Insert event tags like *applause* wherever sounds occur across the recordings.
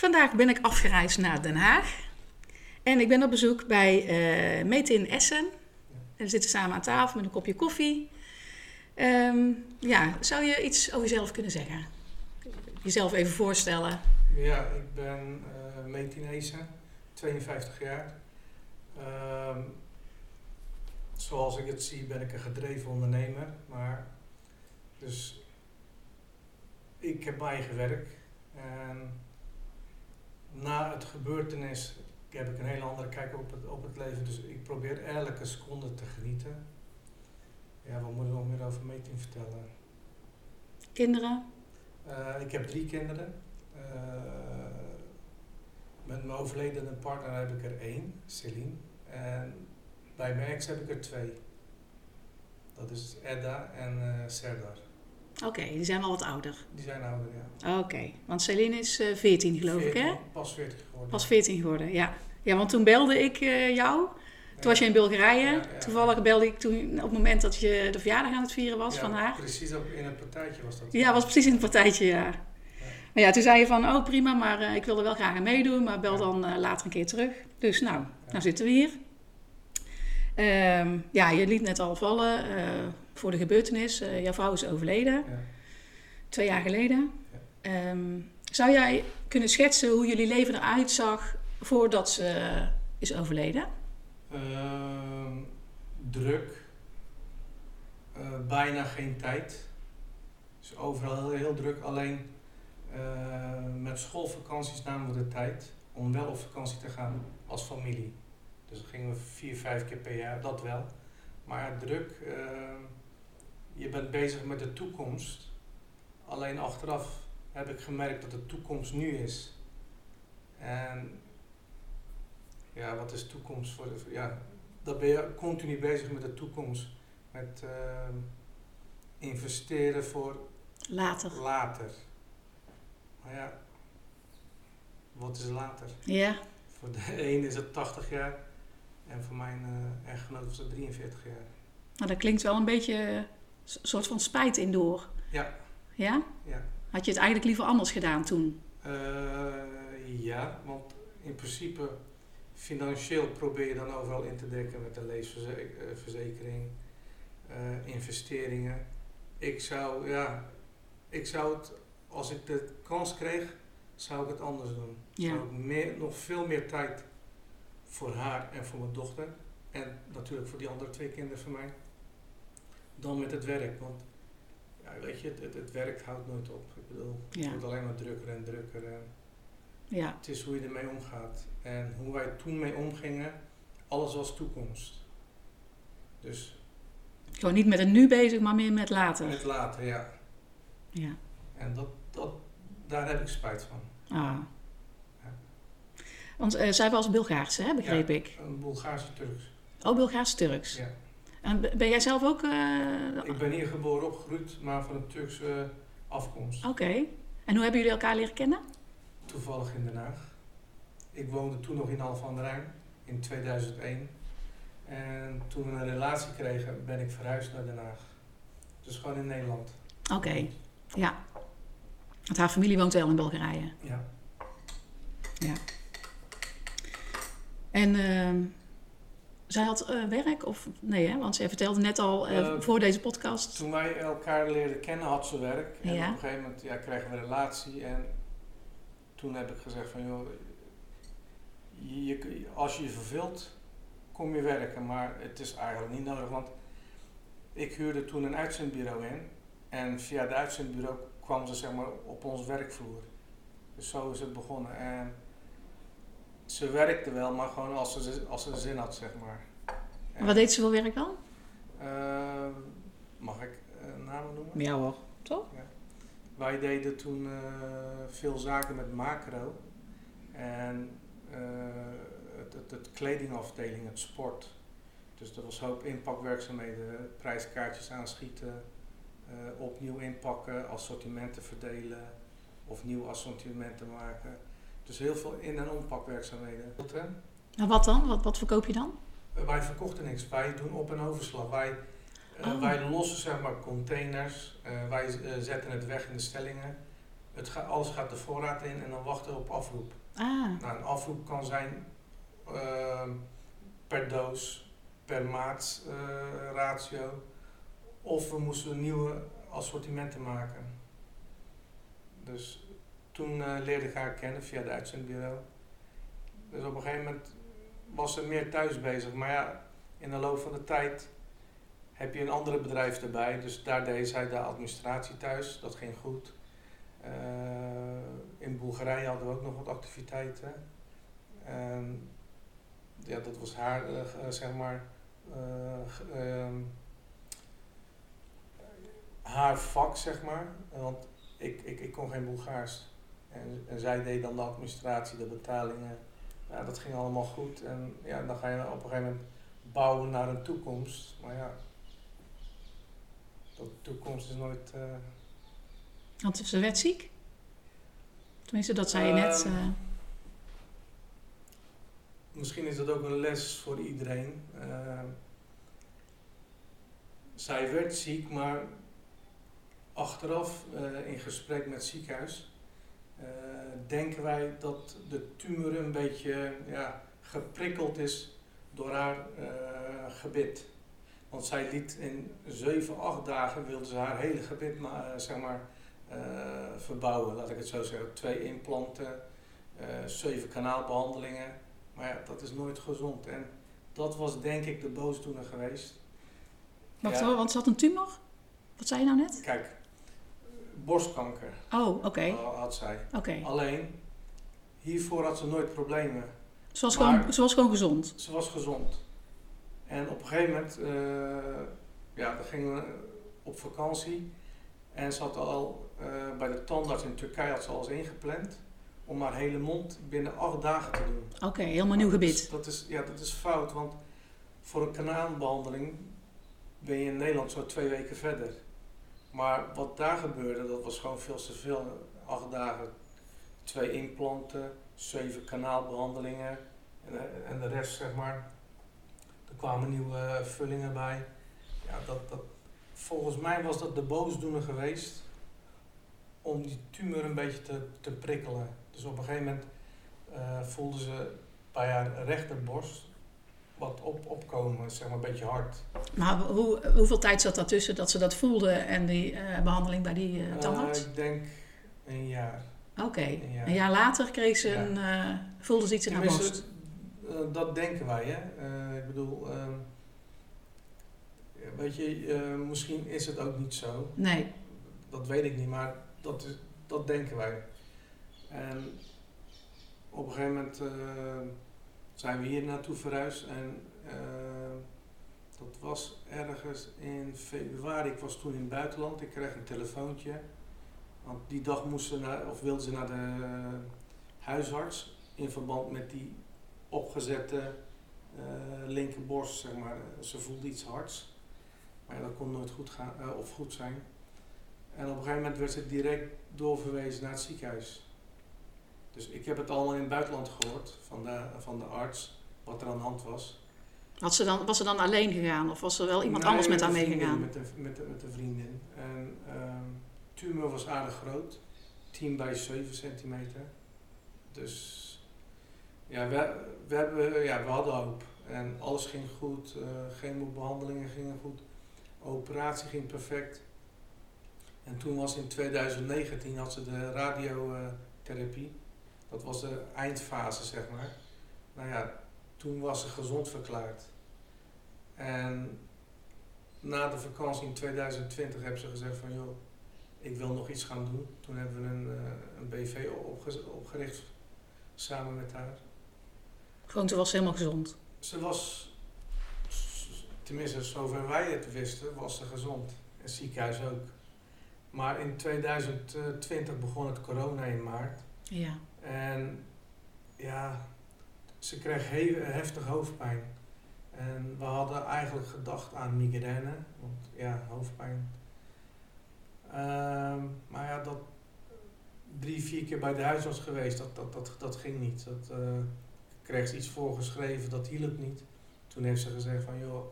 Vandaag ben ik afgereisd naar Den Haag. En ik ben op bezoek bij uh, in Essen. En we zitten samen aan tafel met een kopje koffie. Ehm, ja, zou je iets over jezelf kunnen zeggen? Jezelf even voorstellen. Ja, ik ben uh, Essen, 52 jaar. Ehm, zoals ik het zie ben ik een gedreven ondernemer. Maar dus ik heb mijn eigen werk. En na het gebeurtenis heb ik een hele andere kijk op het, op het leven. Dus ik probeer elke seconde te genieten. Ja, wat moet ik nog meer over meeting vertellen? Kinderen? Uh, ik heb drie kinderen. Uh, met mijn overledene partner heb ik er één, Celine. En bij mijn ex heb ik er twee. Dat is Edda en uh, Serdar. Oké, die zijn wel wat ouder. Die zijn ouder, ja. Oké, want Celine is uh, 14 geloof 14, ik hè? Pas 14 geworden. Pas 14 geworden, ja. Ja, want toen belde ik uh, jou. Toen was je in Bulgarije. Ja, ja, Toevallig belde ik toen op het moment dat je de verjaardag aan het vieren was van haar. precies ook in het partijtje was dat. Ja, was precies in het partijtje, ja. Maar ja, toen zei je van, oh prima, maar uh, ik wilde wel graag aan meedoen, maar bel dan later een keer terug. Dus nou, nou zitten we hier. Um, ja, je liet net al vallen voor de gebeurtenis. jouw vrouw is overleden, ja. twee jaar geleden. Ja. Um, zou jij kunnen schetsen hoe jullie leven eruit zag voordat ze is overleden? Uh, druk. bijna geen tijd. Dus overal heel, heel druk. Alleen uh, met schoolvakanties namen we de tijd om wel op vakantie te gaan als familie. Dus dan gingen we vier, vijf keer per jaar, dat wel. Maar druk, uh, je bent bezig met de toekomst. Alleen achteraf heb ik gemerkt dat de toekomst nu is. En ja, wat is toekomst voor de, ja, dan ben je continu bezig met de toekomst. Met uh, investeren voor later. later. Maar ja, wat is later? Ja. Voor de *laughs* een is het 80 jaar en voor mijn uh, echtgenoot was het 43 jaar. Nou, daar klinkt wel een beetje een soort van spijt in door. Ja. Ja? Ja. Had je het eigenlijk liever anders gedaan toen? Uh, ja, want in principe financieel probeer je dan overal in te dekken met een leesverzekering, uh, investeringen. Ik zou, ja, ik zou het als ik de kans kreeg, zou ik het anders doen. Ja. Zou ik meer, nog veel meer tijd voor haar en voor mijn dochter. En natuurlijk voor die andere twee kinderen van mij. Dan met het werk. Want ja, weet je, het, het, het werk houdt nooit op. Ik bedoel, het wordt alleen maar drukker en drukker. En Ja. het is hoe je ermee omgaat. En hoe wij toen mee omgingen, alles was toekomst. Dus Gewoon niet met het nu bezig, maar meer met later. met later, ja. Ja. En dat, dat, daar heb ik spijt van. Ah. Ja. Want eh, zij was Bulgaarse, hè, begreep Ja. ik. Een Bulgaarse Turks. Oh, Bulgaars-Turks. Ja. En ben jij zelf ook... eh, Ik ben hier geboren opgegroeid, maar van een Turkse afkomst. Oké. En hoe hebben jullie elkaar leren kennen? Toevallig in Den Haag. Ik woonde toen nog in Alphen aan de Rijn in 2001. En toen we een relatie kregen, ben ik verhuisd naar Den Haag. Dus gewoon in Nederland. Oké. Ja. Want haar familie woont wel in Bulgarije. Ja. Ja. En ehm, zij had eh, werk of nee, hè? Want zij vertelde net al eh, Eh, voor deze podcast. Toen wij elkaar leerden kennen, had ze werk. En Ja. op een gegeven moment ja, kregen we een relatie. En toen heb ik gezegd van, joh, je, je- als je je verveelt, kom je werken. Maar het is eigenlijk niet nodig, want ik huurde toen een uitzendbureau in. En via het uitzendbureau kwam ze zeg maar op ons werkvloer. Dus zo is het begonnen. En ze werkte wel, maar gewoon als ze, als ze zin had, zeg maar. En, Wat deed ze voor werk dan? eh, mag ik eh, namen noemen? Ja hoor. Toch? Wij deden toen eh, veel zaken met macro. En eh, het, het, het kledingafdeling, het sport. Dus er was een hoop inpakwerkzaamheden, prijskaartjes aanschieten, eh, opnieuw inpakken, assortimenten verdelen of nieuw assortimenten maken. Dus heel veel in- en ompakwerkzaamheden. Nou, wat dan? Wat, wat verkoop je dan? Eh, Wij verkochten niks, wij doen op- en overslag. Wij, eh, Oh. wij lossen zeg maar containers, eh, wij eh, zetten het weg in de stellingen. Het ga, alles gaat de voorraad in en dan wachten we op afroep. Ah, Nou, een afroep kan zijn ehm, per doos, per maat eh, ratio. Of we moesten nieuwe assortimenten maken. Dus toen eh, leerde ik haar kennen via het uitzendbureau. Dus op een gegeven moment was ze meer thuis bezig. Maar ja, in de loop van de tijd heb je een andere bedrijf erbij. Dus daar deed zij de administratie thuis. Dat ging goed. Eh, in Bulgarije hadden we ook nog wat activiteiten. En ja, dat was haar, eh, zeg maar, eh, ehm, haar vak, zeg maar. Want ik, ik, ik kon geen Bulgaars. En, en zij deed dan de administratie, de betalingen. Ja, dat ging allemaal goed. En ja, dan ga je op een gegeven moment bouwen naar een toekomst. Maar ja, dat toekomst is nooit... eh, want ze werd ziek? Tenminste, dat zei je net. Ehm, eh, Misschien is dat ook een les voor iedereen. Eh, zij werd ziek, maar achteraf eh, in gesprek met het ziekenhuis denken wij dat de tumor een beetje ja, geprikkeld is door haar eh, gebit. Want zij liet in 7, 8 dagen wilde ze haar hele gebit ma- eh, zeg maar, eh, verbouwen, laat ik het zo zeggen. Twee implanten, eh, zeven kanaalbehandelingen. Maar ja, dat is nooit gezond. En dat was denk ik de boosdoener geweest. wacht ja. hoor, want ze had een tumor? Wat zei je nou net? Kijk, borstkanker Oh, oké. had zij. Oké. Alleen, hiervoor had ze nooit problemen. Ze, was maar- gewoon, ze was gewoon gezond. Ze was gezond. En op een gegeven moment, eh, ja, dan gingen we op vakantie. En ze had al eh, bij de tandarts in Turkije had ze alles ingepland. Om haar hele mond binnen acht dagen te doen. Oké, helemaal nieuw Dat is- gebit. Dat is, ja, dat is fout, want voor een kanaalbehandeling ben je in Nederland zo twee weken verder. Maar wat daar gebeurde, dat was gewoon veel te veel. Acht dagen, twee implanten, zeven kanaalbehandelingen en, de- en de rest, zeg maar. Er kwamen nieuwe vullingen bij. Ja, dat, dat, volgens mij was dat de boosdoener geweest om die tumor een beetje te, te prikkelen. Dus op een gegeven moment eh voelde ze bij haar rechterborst wat op, opkomen, zeg maar een beetje hard. Maar hoe, hoeveel tijd zat daartussen dat ze dat voelde en die eh, behandeling bij die eh, tandarts? Ik denk een jaar. Oké. een jaar. Een jaar later kreeg ze Ja. een, voelde ze iets in haar borst. dat denken wij, hè. Ik bedoel, ehm, weet je, misschien is het ook niet zo. Nee. Dat weet ik niet, maar dat, is, dat denken wij. En op een gegeven moment zijn we hier naartoe verhuisd en eh, dat was ergens in februari. Ik was toen in het buitenland, ik kreeg een telefoontje. Want die dag moest ze naar, of wilde ze naar de huisarts in verband met die opgezette eh, linkerborst, zeg maar. Ze voelde iets hards. Maar dat kon nooit goed gaan, eh, of goed zijn. En op een gegeven moment werd ze direct doorverwezen naar het ziekenhuis. Dus ik heb het allemaal in het buitenland gehoord van de, van de arts, wat er aan de hand was. Had ze dan, was ze dan alleen gegaan of was er wel iemand Nee, anders met haar een vriendin, meegegaan? Met een, met, met een vriendin. En ehm tumor was aardig groot. 10 bij 7 centimeter. Dus ja, we, we, hebben, ja, we hadden hoop. En alles ging goed. eh chemobehandelingen gingen goed. Operatie ging perfect. En toen was in 2019 had ze de radiotherapie. Dat was de eindfase, zeg maar. Nou ja, toen was ze gezond verklaard. En na de vakantie in 2020 hebben ze gezegd van joh, ik wil nog iets gaan doen. Toen hebben we een, eh, een BV opge- opgericht samen met haar. Gewoon, toen was ze helemaal gezond. Ze was, tenminste zover wij het wisten, was ze gezond. En ziekenhuis ook. Maar in 2020 begon het corona in maart. Ja. En ja, ze kreeg he heftig hoofdpijn. En we hadden eigenlijk gedacht aan migraine, want ja, hoofdpijn. Ehm, maar ja, dat drie, vier keer bij de huisarts geweest, dat, dat, dat, dat ging niet. Dat eh, kreeg ze iets voorgeschreven, dat hielp niet. Toen heeft ze gezegd van joh,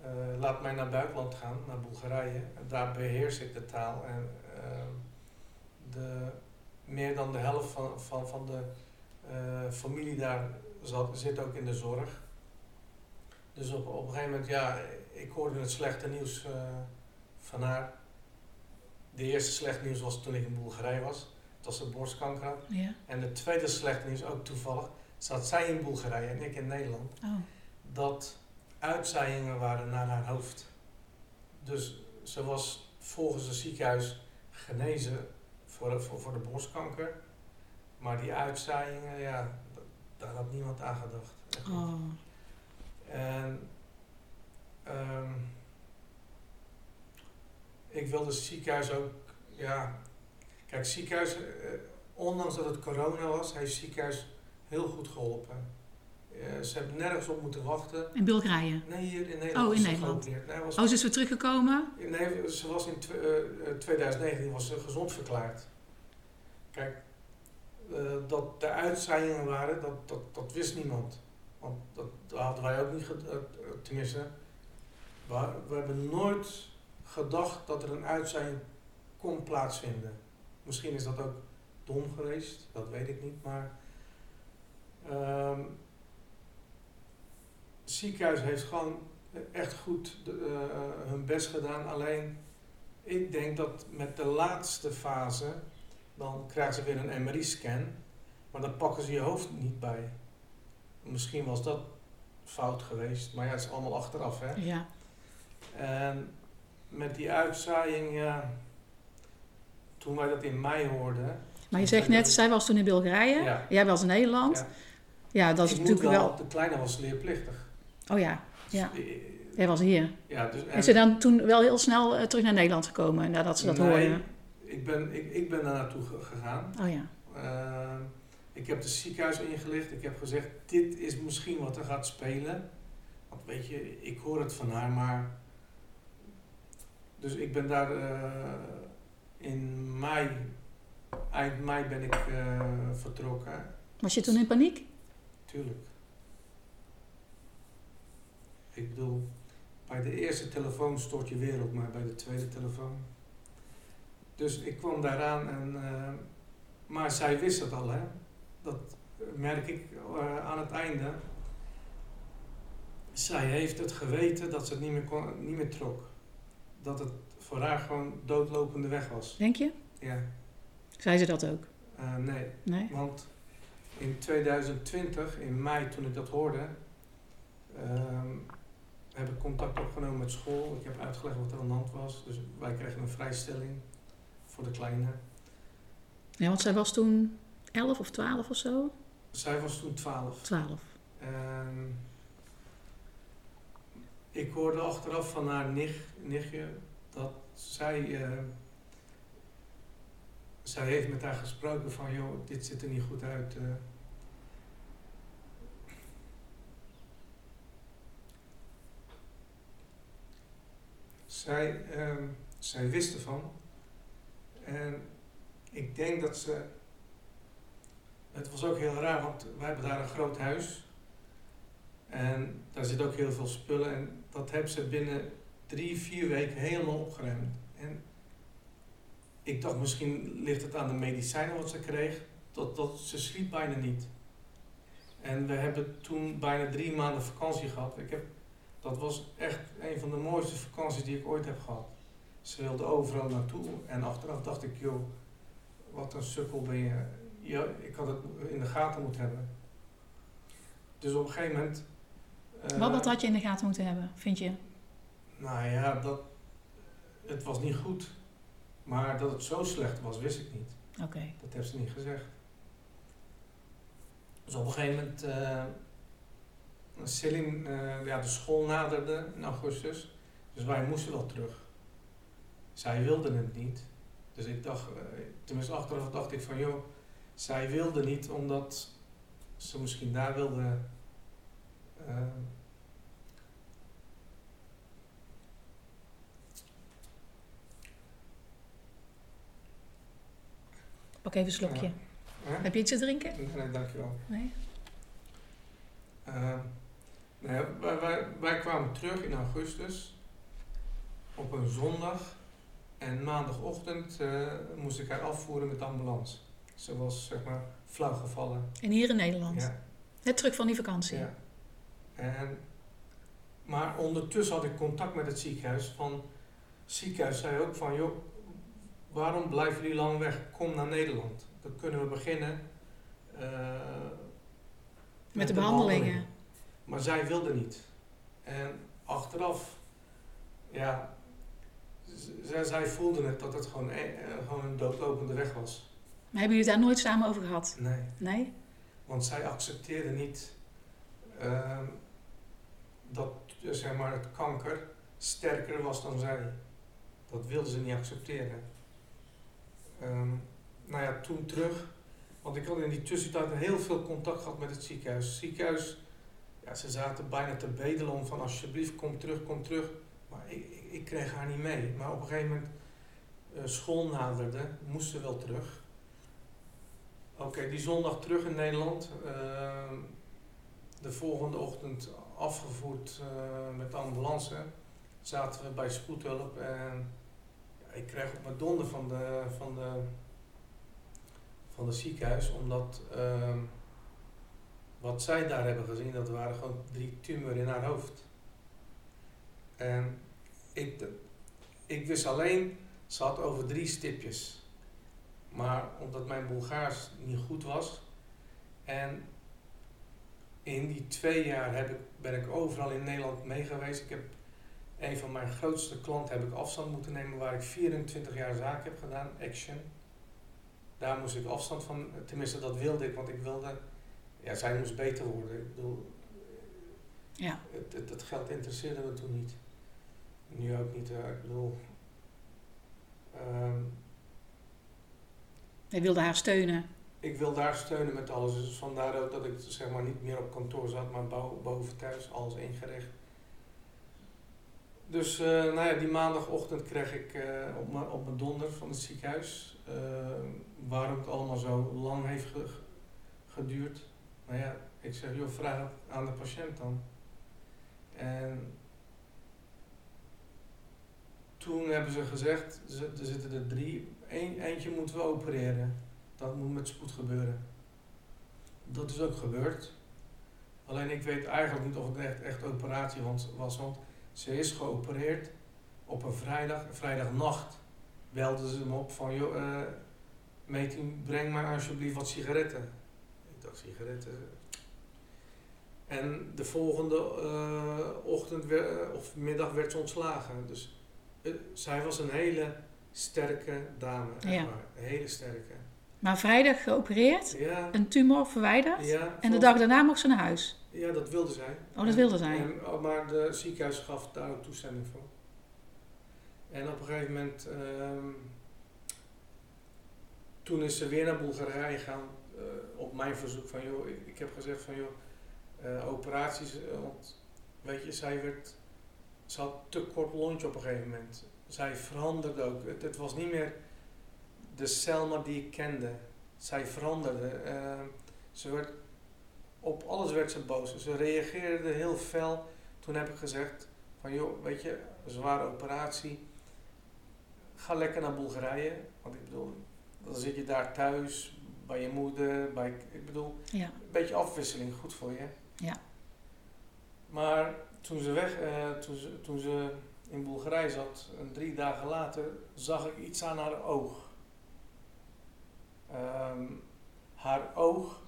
eh, laat mij naar buitenland gaan, naar Bulgarije. En daar beheers ik de taal en ehm, de, meer dan de helft van, van, van de eh, familie daar zat, zit ook in de zorg. Dus op, op een gegeven moment, ja, ik hoorde het slechte nieuws eh, van haar. De eerste slechte nieuws was toen ik in Bulgarije was. Dat ze borstkanker had. Ja. En het tweede slechte nieuws, ook toevallig, zat zij in Bulgarije en ik in Nederland. Oh. Dat uitzaaiingen waren naar haar hoofd. Dus ze was volgens het ziekenhuis genezen voor, voor, voor de borstkanker. Maar die uitzaaiingen, ja, daar had niemand aan gedacht. Echt. Oh. En ehm, ik wilde het ziekenhuis ook, ja, kijk, ziekenhuis, eh, ondanks dat het corona was, heeft ziekenhuis heel goed geholpen. Eh, ze hebben nergens op moeten wachten. In Bulgarije. Nee, hier in Nederland. Oh, in Nederland. Nee, was, Oh, ze is weer teruggekomen? nee, ze was in tw- eh, eh, 2019 was ze gezond verklaard. Kijk, eh, dat er uitzaaiingen waren, dat, dat, dat wist niemand. Want dat, dat hadden wij ook niet, eh, eh, tenminste, we, we hebben nooit gedacht dat er een uitzaaiing kon plaatsvinden. Misschien is dat ook dom geweest, dat weet ik niet, maar ehm, ziekenhuis heeft gewoon echt goed de, eh, hun best gedaan. Alleen, ik denk dat met de laatste fase, dan krijgen ze weer een MRI-scan, maar dan pakken ze je hoofd niet bij. Misschien was dat fout geweest, maar ja, het is allemaal achteraf, hè. Ja. En met die uitzaaiing, ja, toen wij dat in mei hoorden. Maar je zegt net, zij was toen in Bulgarije. Ja. Jij was in Nederland. Ja, Ja, dat is ik natuurlijk wel... De kleine was leerplichtig. Oh ja, ja. Eh, Jij was hier. Ja, dus, Is ze dan toen wel heel snel eh, terug naar Nederland gekomen nadat ze dat Nee. hoorden? ik, ben, ik, ik ben daar naartoe ge- gegaan. Oh ja. Ehm, ik heb het ziekenhuis ingelicht. Ik heb gezegd, dit is misschien wat er gaat spelen. Want weet je, ik hoor het van haar, maar... Dus ik ben daar eh, in mei, eind mei ben ik vertrokken. Was je toen in paniek? Tuurlijk. Ik bedoel, bij de eerste telefoon stort je wereld, maar bij de tweede telefoon. Dus ik kwam daaraan en. eh, maar zij wist het al, hè? Dat merk ik eh, aan het einde. Zij heeft het geweten dat ze het niet meer, kon, niet meer trok. Dat het voor haar gewoon doodlopende weg was. Denk je? Ja, Zei ze dat ook? Eh, nee. Nee? Want in 2020, in mei, toen ik dat hoorde, ehm, heb ik contact opgenomen met school. Ik heb uitgelegd wat er aan de hand was. Dus wij kregen een vrijstelling voor de kleine. Ja, want zij was toen 11 of 12 of zo? Zij was toen 12. 12. En ik hoorde achteraf van haar nicht, nichtje dat zij, eh, zij heeft met haar gesproken van, joh, dit ziet er niet goed uit. eh. Zij, ehm, zij wist ervan. En ik denk dat ze het was ook heel raar, want wij hebben daar een groot huis. En daar zit ook heel veel spullen. En dat hebben ze binnen drie, vier weken helemaal opgeruimd. En ik dacht, misschien ligt het aan de medicijnen wat ze kreeg. Dat, dat, ze sliep bijna niet. En we hebben toen bijna drie maanden vakantie gehad. Ik heb, dat was echt een van de mooiste vakanties die ik ooit heb gehad. Ze wilde overal naartoe. En achteraf dacht ik, joh, wat een sukkel ben je. Ja, ik had het in de gaten moeten hebben. Dus op een gegeven moment. eh, wat, wat had je in de gaten moeten hebben, vind je? Nou ja, dat, het was niet goed. Maar dat het zo slecht was, wist ik niet. Oké. Dat heeft ze niet gezegd. Dus op een gegeven moment. eh Celine, eh, ja, de school naderde in augustus. Dus wij moesten wel terug. Zij wilde het niet. Dus ik dacht, eh, tenminste achteraf dacht ik van joh, zij wilde niet omdat ze misschien daar wilde. eh, Pak even een slokje. Heb je iets te drinken? Nee, nee, dankjewel. Nee? Uh, nee, wij, wij, wij kwamen terug in augustus op een zondag. En maandagochtend eh, moest ik haar afvoeren met de ambulance. Ze was zeg maar flauw gevallen. En hier in Nederland? Ja. Net terug van die vakantie? ja. En, maar ondertussen had ik contact met het ziekenhuis. Van, het ziekenhuis zei ook van, joh, waarom blijven jullie lang weg? Kom naar Nederland. Dan kunnen we beginnen eh, Met de behandelingen? behandeling. Maar zij wilde niet. En achteraf, ja, zij, zij voelde het dat het gewoon, e- eh, gewoon een doodlopende weg was. Maar hebben jullie het daar nooit samen over gehad? Nee. Nee? Want zij accepteerde niet ehm, dat eh, zeg maar, het kanker sterker was dan zij. Dat wilde ze niet accepteren. Ehm, nou ja, toen terug, want ik had in die tussentijd heel veel contact gehad met het ziekenhuis. Het ziekenhuis, ja, ze zaten bijna te bedelen om van alsjeblieft kom terug, kom terug. Maar ik, ik, ik kreeg haar niet mee. Maar op een gegeven moment, eh, school naderde, moest ze wel terug. Oké, die zondag terug in Nederland. Ehm, de volgende ochtend afgevoerd eh, met ambulance. Zaten we bij spoedhulp en ik kreeg op mijn donder van de, van de, van de ziekenhuis. Omdat ehm, wat zij daar hebben gezien, dat waren gewoon drie tumoren in haar hoofd. En ik, ik wist alleen, ze had over drie stipjes. Maar omdat mijn Bulgaars niet goed was en in die twee jaar heb ik, ben ik overal in Nederland mee geweest. Ik heb een van mijn grootste klanten heb ik afstand moeten nemen waar ik 24 jaar zaak heb gedaan, Action. Daar moest ik afstand van, tenminste dat wilde ik, want ik wilde, ja, zij moest beter worden. Ik bedoel, Ja. het, het, het geld interesseerde me toen niet. Nu ook niet, ik bedoel. ehm, Hij wilde haar steunen. ik wil daar steunen met alles. Dus vandaar ook dat ik zeg maar niet meer op kantoor zat, maar bo- boven thuis, alles ingericht. Dus eh, nou ja, die maandagochtend kreeg ik eh, op, mijn, op mijn donder van het ziekenhuis eh, waarom het allemaal zo lang heeft ge- geduurd. Nou ja, ik zeg, joh, vraag aan de patiënt dan. En toen hebben ze gezegd, ze- er zitten er drie, Eén, eentje moeten we opereren. Dat moet met spoed gebeuren. Dat is ook gebeurd. Alleen ik weet eigenlijk niet of het echt, echt operatie was, want ze is geopereerd op een vrijdag. Vrijdagnacht belden ze me op van, joh, eh Metin, breng maar alsjeblieft wat sigaretten. Sigaretten? En de volgende eh, ochtend wer- of middag werd ze ontslagen. Dus eh, zij was een hele sterke dame, echt Ja. Een hele sterke. Maar vrijdag geopereerd, Ja, een tumor verwijderd. ja, En de dag daarna mocht ze naar huis. Ja, dat wilde zij. Oh, dat wilde zij. En, oh, maar de ziekenhuis gaf daar ook toestemming voor. En op een gegeven moment, ehm, toen is ze weer naar Bulgarije gegaan eh, op mijn verzoek van, joh, ik, heb gezegd van, joh, eh, operaties, eh, want weet je, zij werd, ze had te kort lontje op een gegeven moment. Zij veranderde ook. Het, was niet meer de Selma die ik kende. Zij veranderde. Eh, ze werd, op alles werd ze boos. Ze reageerde heel fel. Toen heb ik gezegd van joh, weet je, zware operatie. Ga lekker naar Bulgarije. Want ik bedoel, dan zit je daar thuis, bij je moeder, bij, ik bedoel, Ja. een beetje afwisseling, goed voor je. Ja. Maar toen ze weg, eh, toen, ze, toen ze in Bulgarije zat, en drie dagen later, zag ik iets aan haar oog. Ehm, haar oog,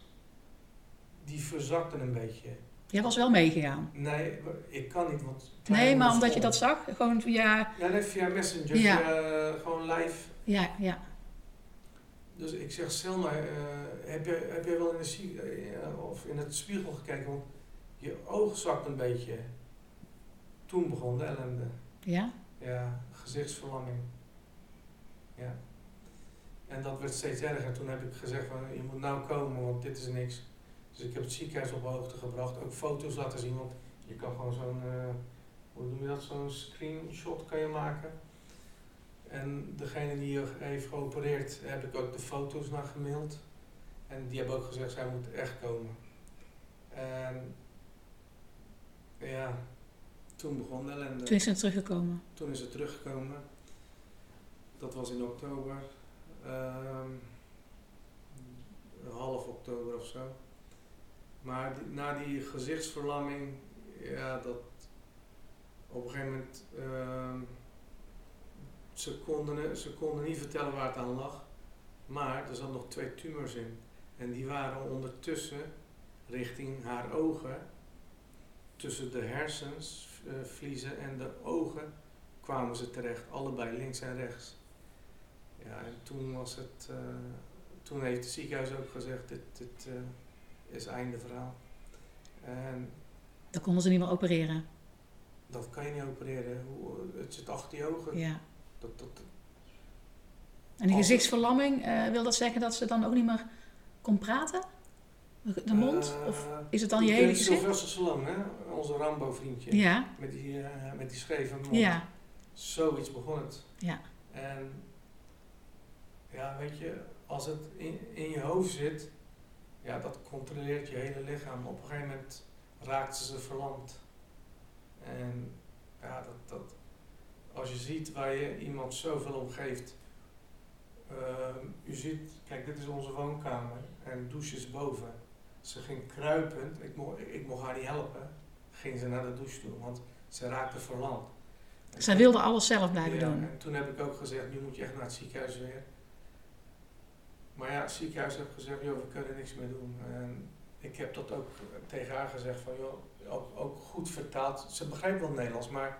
die verzakte een beetje. Jij was wel meegegaan. Nee, ik kan niet, want... Nee, maar omdat je dat zag, gewoon via... Ja, nee, via Messenger, Ja. eh, gewoon live. Ja, ja. Dus ik zeg, Selma, eh, heb, je, heb jij wel in de, zie- eh, of in het spiegel gekeken? Want je oog zakt een beetje. Toen begon de ellende. Ja? Ja, gezichtsverlamming. Ja. En dat werd steeds erger. Toen heb ik gezegd van, je moet nou komen, want dit is niks. Dus ik heb het ziekenhuis op hoogte gebracht. Ook foto's laten zien, want je kan gewoon zo'n, eh, hoe noem je dat, zo'n screenshot kan je maken. En degene die je heeft geopereerd, heb ik ook de foto's naar gemaild. En die hebben ook gezegd, zij moet echt komen. En ja, toen begon de ellende. Toen is ze teruggekomen. Toen is het teruggekomen. dat was in oktober. Ehm, half oktober of zo. Maar die- na die gezichtsverlamming, ja, dat op een gegeven moment, ehm, ze, konden, ze konden niet vertellen waar het aan lag, maar er zat nog twee tumors in. En die waren ondertussen richting haar ogen, tussen de hersens, eh, en de ogen, kwamen ze terecht, allebei links en rechts. Ja, en toen was het, eh, toen heeft het ziekenhuis ook gezegd, dit, dit eh, is einde verhaal. En Dan konden ze niet meer opereren. dat kan je niet opereren, Hoe- het zit achter je ogen. Ja. Dat, dat, En die gezichtsverlamming, eh, wil dat zeggen dat ze dan ook niet meer kon praten? De mond? Eh, of is het dan je hele gezicht? Sylvester Stallone, hè? onze Rambo-vriendje. Ja, Met die, eh, met die scheve mond. ja, Zoiets begon het. ja. En ja, weet je, als het in, in je hoofd zit, ja, dat controleert je hele lichaam. Op een gegeven moment raakten ze verlamd. En ja, dat, dat, als je ziet waar je iemand zoveel om geeft. ehm, u ziet, kijk, dit is onze woonkamer en de douche is boven. Ze ging kruipend, ik mocht, ik mocht haar niet helpen, ging ze naar de douche toe, want ze raakte verlamd. Zij wilde alles zelf blijven ja, doen. En toen heb ik ook gezegd, nu moet je echt naar het ziekenhuis weer. Maar ja, het ziekenhuis heeft gezegd, joh, we kunnen niks meer doen. En ik heb dat ook tegen haar gezegd van, joh, ook, ook goed vertaald. Ze begrijpt wel Nederlands, maar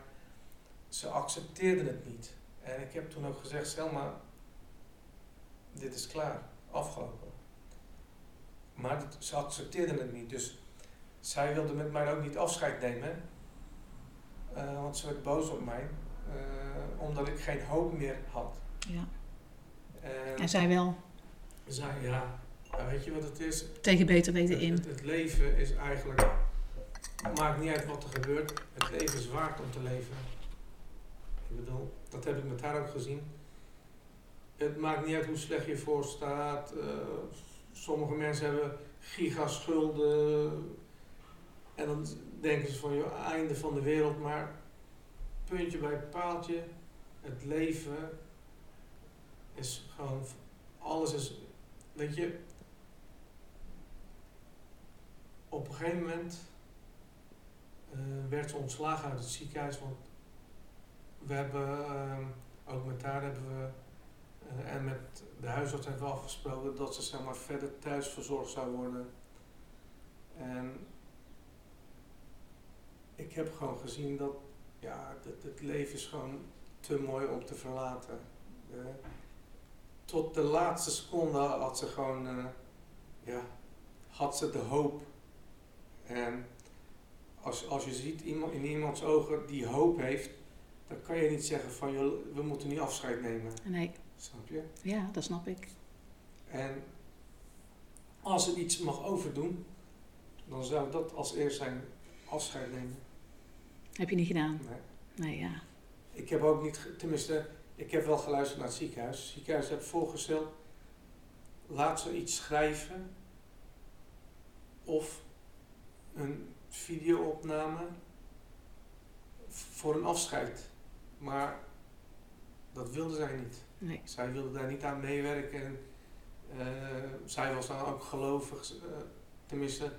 ze accepteerde het niet. En ik heb toen ook gezegd, Selma, dit is klaar, afgelopen. Maar dat- ze accepteerde het niet, dus zij wilde met mij ook niet afscheid nemen. Eh, want ze werd boos op mij, eh, omdat ik geen hoop meer had. Ja. En, En zij wel zei, ja, ja, weet je wat het is? tegen beter weten Het, in. het, het leven is eigenlijk, het maakt niet uit wat er gebeurt, het leven is waard om te leven. Ik bedoel, dat heb ik met haar ook gezien. Het maakt niet uit hoe slecht je voor staat. eh, sommige mensen hebben gigaschulden. En dan denken ze van, joh, einde van de wereld. Maar puntje bij paaltje, het leven is gewoon, alles is, weet je, op een gegeven moment eh, werd ze ontslagen uit het ziekenhuis. Want we hebben, ehm, ook met haar hebben we, eh, en met de huisarts hebben we afgesproken dat ze zeg verder thuis verzorgd zou worden. En ik heb gewoon gezien dat ja, het, het leven is gewoon te mooi om te verlaten. Eh, tot de laatste seconde had ze gewoon, eh, ja, had ze de hoop. En als, als je ziet iemand, in iemands ogen die hoop heeft, dan kan je niet zeggen van, joh, we moeten niet afscheid nemen. Nee, Snap je? ja, dat snap ik. En als er iets mag overdoen, dan zou dat als eerst zijn afscheid nemen. Heb je niet gedaan? Nee. Nee, ja. Ik heb ook niet, tenminste, ik heb wel geluisterd naar het ziekenhuis. Het ziekenhuis heeft voorgesteld, laat ze iets schrijven of een videoopname voor een afscheid. Maar dat wilde zij niet. Nee. Zij wilde daar niet aan meewerken. En, eh, zij was dan ook gelovig, eh, tenminste,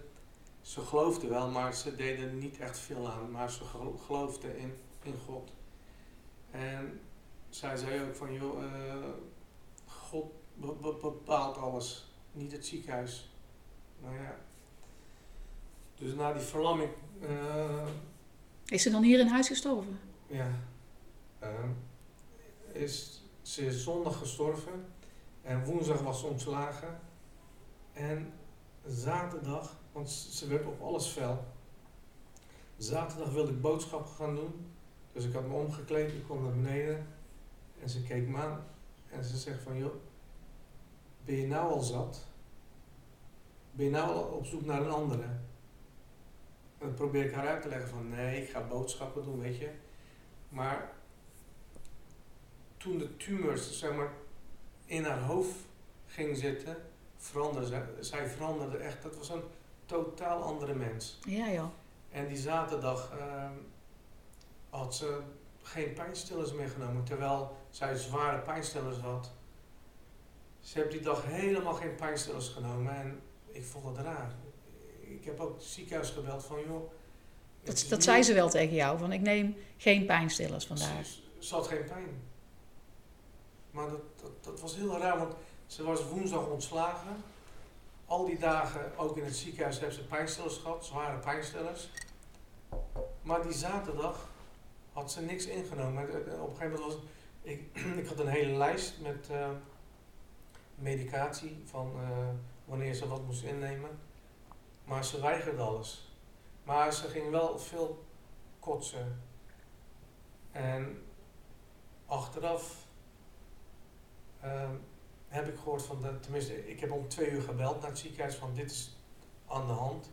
ze geloofde wel, maar ze deden niet echt veel aan. Maar ze gelo- geloofde in, in God. En zij zei ook van, joh, eh, God be- be- bepaalt alles, niet het ziekenhuis. Nou ja. Dus na die verlamming, Is ze dan hier in huis gestorven? ja, ehm, is, ze is zondag gestorven en woensdag was ze ontslagen. En zaterdag, want ze werd op alles fel. Zaterdag wilde ik boodschappen gaan doen. Dus ik had me omgekleed, ik kwam naar beneden. En ze keek me aan en ze zegt van, joh, ben je nou al zat? Ben je nou al op zoek naar een andere? En dan probeer ik haar uit te leggen van, nee, ik ga boodschappen doen, weet je. Maar toen de tumors, zeg maar, in haar hoofd ging zitten, veranderde zij, zij veranderde echt. Dat was een totaal andere mens. Ja, joh. En die zaterdag ehm, had ze geen pijnstillers meer genomen, terwijl zij zware pijnstillers had. Ze heeft die dag helemaal geen pijnstillers genomen en ik vond het raar. Ik heb ook het ziekenhuis gebeld van joh. Dat, dat zei ze wel tegen jou, van ik neem geen pijnstillers vandaag. Ze, ze had geen pijn. Maar dat, dat, was heel raar, want ze was woensdag ontslagen. Al die dagen, ook in het ziekenhuis, hebben ze pijnstillers gehad, zware pijnstillers. Maar die zaterdag had ze niks ingenomen. Op een gegeven moment was ik, *clears throat* ik had een hele lijst met eh, medicatie van eh, wanneer ze wat moest innemen. Maar ze weigerde alles. Maar ze ging wel veel kotsen. En achteraf ehm, heb ik gehoord van, tenminste, ik heb om twee uur gebeld naar het ziekenhuis van dit is aan de hand.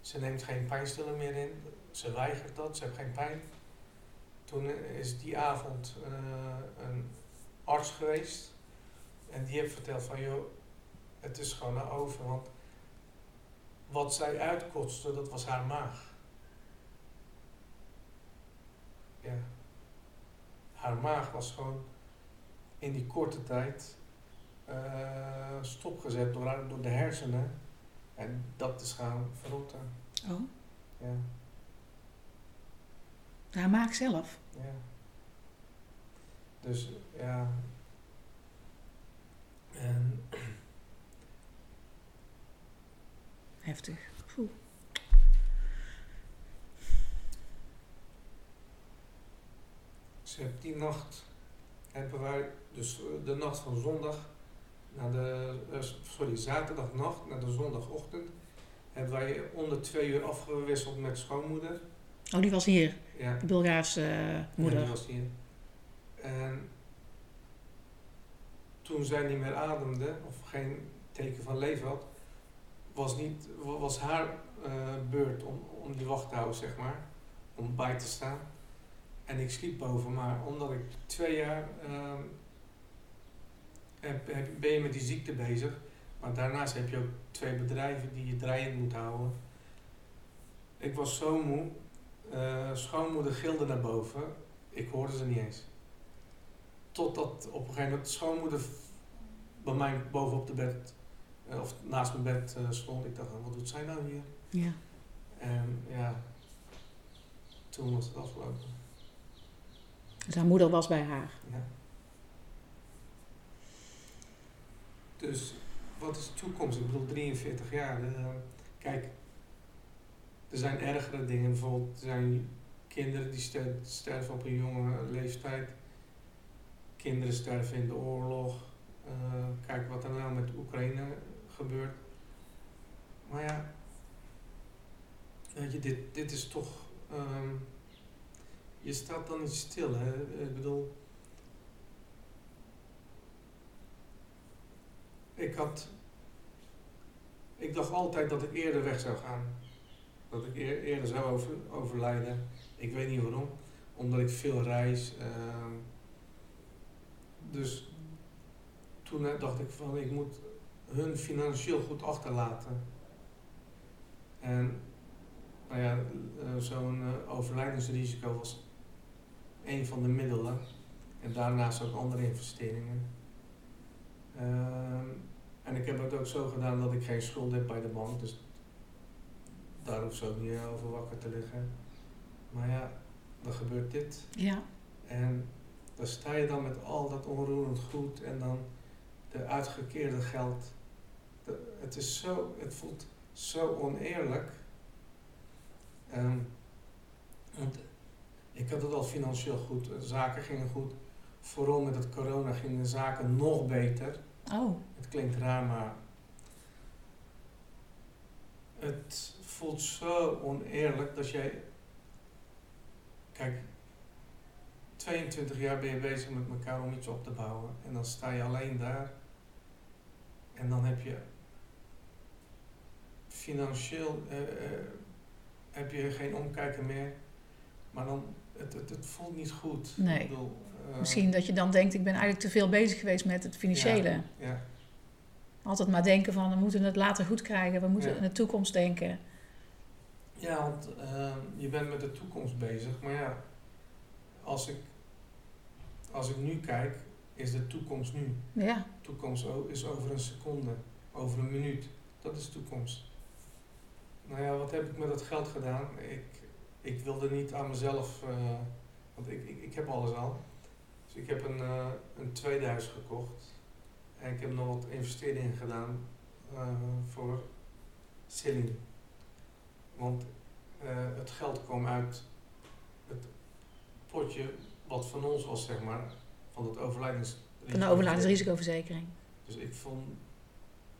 Ze neemt geen pijnstiller meer in, ze weigert dat, ze heeft geen pijn. Toen is die avond eh, een arts geweest en die heeft verteld van joh, het is gewoon over, want wat zij uitkotste, dat was haar maag. Ja. Haar maag was gewoon in die korte tijd eh, stopgezet door, door de hersenen. En dat is gaan verrotten. Oh, Ja, haar maak zelf. ja. Dus ja. En *clears throat* Heftig. Oeh. Ze heeft die nacht hebben wij, dus eh, de nacht van zondag naar de, eh, sorry, zaterdagnacht naar de zondagochtend, hebben wij onder twee uur afgewisseld met schoonmoeder. Oh, die was hier, Ja, de Bulgaarse eh, ja, moeder. die was hier. En toen zij niet meer ademde, of geen teken van leven had, was, niet, wa- was haar beurt om, om die wacht te houden, zeg maar. Om bij te staan. En ik sliep boven, maar omdat ik twee jaar ehm, heb, heb, ben je met die ziekte bezig. Maar daarnaast heb je ook twee bedrijven die je draaiend moet houden. Ik was zo moe. Eh, schoonmoeder gilde naar boven. Ik hoorde ze niet eens. Totdat op een gegeven moment schoonmoeder bij mij boven op de bed, eh, of naast mijn bed eh, stond. Ik dacht, wat doet zij nou hier? Ja. En ja, toen was het afgelopen. Dus haar moeder was bij haar. Ja. Dus wat is de toekomst? Ik bedoel, 43 jaar. eh, kijk, er zijn ergere dingen. Bijvoorbeeld, er zijn kinderen die ster- sterven op een jonge leeftijd. Kinderen sterven in de oorlog. Eh, kijk wat er nou met Oekraïne gebeurt. Maar ja, weet je, dit, dit is toch. ehm, je staat dan niet stil, hè? Ik bedoel. Ik had. Ik dacht altijd dat ik eerder weg zou gaan. Dat ik eer- eerder zou over, overlijden. Ik weet niet waarom. Omdat ik veel reis. ehm. dus toen eh, dacht ik van ik moet hun financieel goed achterlaten. En nou ja, eh, zo'n eh, overlijdensrisico was een van de middelen. En daarnaast ook andere investeringen. Ehm, en ik heb het ook zo gedaan dat ik geen schuld heb bij de bank. Dus daar hoef ze ook niet over wakker te liggen. Maar ja, dan gebeurt dit. Ja. En dan sta je dan met al dat onroerend goed en dan de uitgekeerde geld. De- het is zo, het voelt zo oneerlijk. Ehm, ik had het al financieel goed, zaken gingen goed. Vooral met het corona gingen de zaken nog beter. Oh, Het klinkt raar, maar het voelt zo oneerlijk dat jij. Kijk, 22 jaar ben je bezig met elkaar om iets op te bouwen en dan sta je alleen daar en dan heb je financieel eh, eh, heb je geen omkijken meer, maar dan het, het, het voelt niet goed. Nee. Ik bedoel, misschien dat je dan denkt, ik ben eigenlijk te veel bezig geweest met het financiële. Ja, ja. Altijd maar denken van, we moeten het later goed krijgen, we moeten Ja. in de toekomst denken. Ja, want ehm, je bent met de toekomst bezig, maar ja, als ik, als ik nu kijk, is de toekomst nu. Ja. Toekomst is over een seconde, over een minuut. Dat is toekomst. Nou ja, wat heb ik met dat geld gedaan? Ik, ik wilde niet aan mezelf, eh, want ik, ik, ik heb alles al. Ik heb een, eh, een tweede huis gekocht. En ik heb nog wat investeringen gedaan eh, voor Celine. Want eh, het geld kwam uit het potje wat van ons was, zeg maar, van het overlijdens. Van de overlijdensrisicoverzekering. Dus ik vond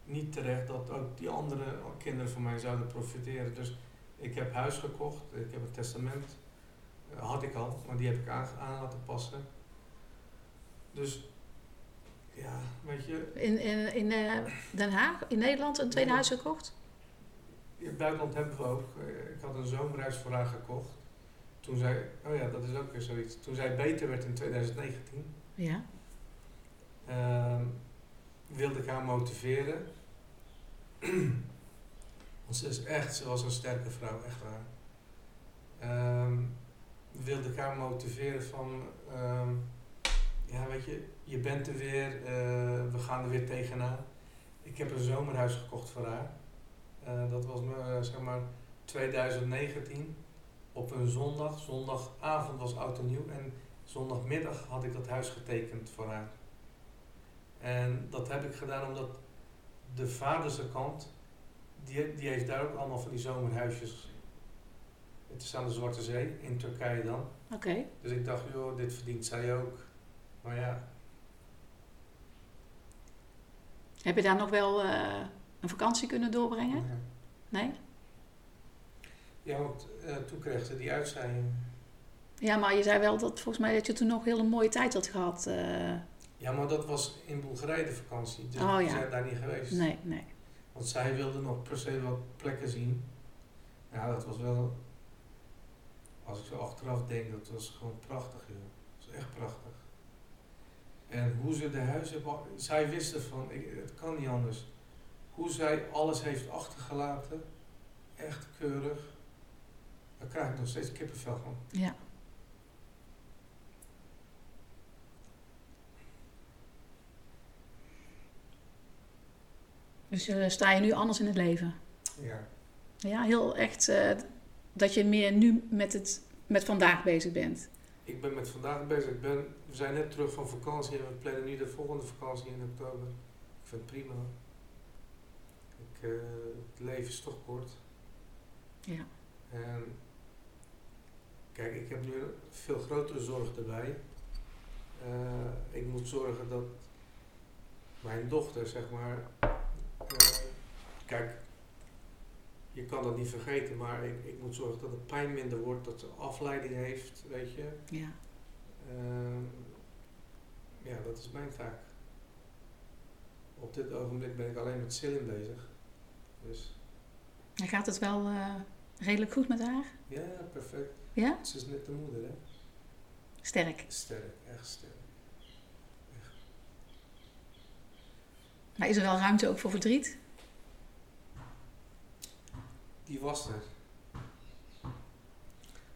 niet terecht dat ook die andere kinderen van mij zouden profiteren. Dus ik heb huis gekocht, ik heb een testament, had ik al, maar die heb ik aan, aan laten passen. Dus ja, weet je, In, in, in eh, Den Haag, in Nederland, een tweede Ja. huis gekocht? in het buitenland hebben we ook. eh, Ik had een zomerhuis voor haar gekocht. Toen zij, oh ja, dat is ook weer zoiets. Toen zij beter werd in 2019, Ja. Ehm, wilde ik haar motiveren. *clears throat* Want ze is echt, ze was een sterke vrouw, echt waar. Ehm, wilde ik haar motiveren van, ehm, ja weet je, je bent er weer, eh, we gaan er weer tegenaan. Ik heb een zomerhuis gekocht voor haar. Eh, dat was me, eh, zeg maar 2019 op een zondag. Zondagavond was oud en nieuw en zondagmiddag had ik dat huis getekend voor haar. En dat heb ik gedaan omdat de vaderse kant, die, die heeft daar ook allemaal van die zomerhuisjes. Het is aan de Zwarte Zee, in Turkije dan. Oké. Dus ik dacht, joh, dit verdient zij ook. Maar ja, Heb je daar nog wel eh, een vakantie kunnen doorbrengen? ja. Nee? ja want eh, toen kreeg ze die uitzending. Ja, maar je zei wel dat volgens mij dat je toen nog een hele mooie tijd had gehad. eh. Ja, maar dat was in Bulgarije de vakantie. Dus Oh, ja. zijn daar niet geweest. nee, nee. Want zij wilde nog per se wat plekken zien. Ja, dat was wel... Als ik zo achteraf denk, dat was gewoon prachtig, joh. Dat was echt prachtig. En hoe ze de huizen... Zij wisten van, ik, het kan niet anders. Hoe zij alles heeft achtergelaten. Echt keurig. Daar krijg ik nog steeds kippenvel van. Ja. Dus eh, sta je nu anders in het leven? Ja. Ja, heel echt eh, dat je meer nu met, het, met vandaag bezig bent. Ik ben met vandaag bezig. Ik ben, we zijn net terug van vakantie en we plannen nu de volgende vakantie in oktober. Ik vind het prima. Ik, eh, het leven is toch kort. Ja. En kijk, ik heb nu een veel grotere zorg erbij. Eh, ik moet zorgen dat mijn dochter, zeg maar. eh, kijk, je kan dat niet vergeten, maar ik, ik moet zorgen dat de pijn minder wordt, dat ze afleiding heeft, weet je. Ja. Ehm, ja, dat is mijn taak. Op dit ogenblik ben ik alleen met Celine bezig. Dus En gaat het wel eh, redelijk goed met haar? ja, perfect. Ja? Ze is net de moeder, hè? Sterk. Sterk, echt sterk. Maar is er wel ruimte ook voor verdriet? Die was er.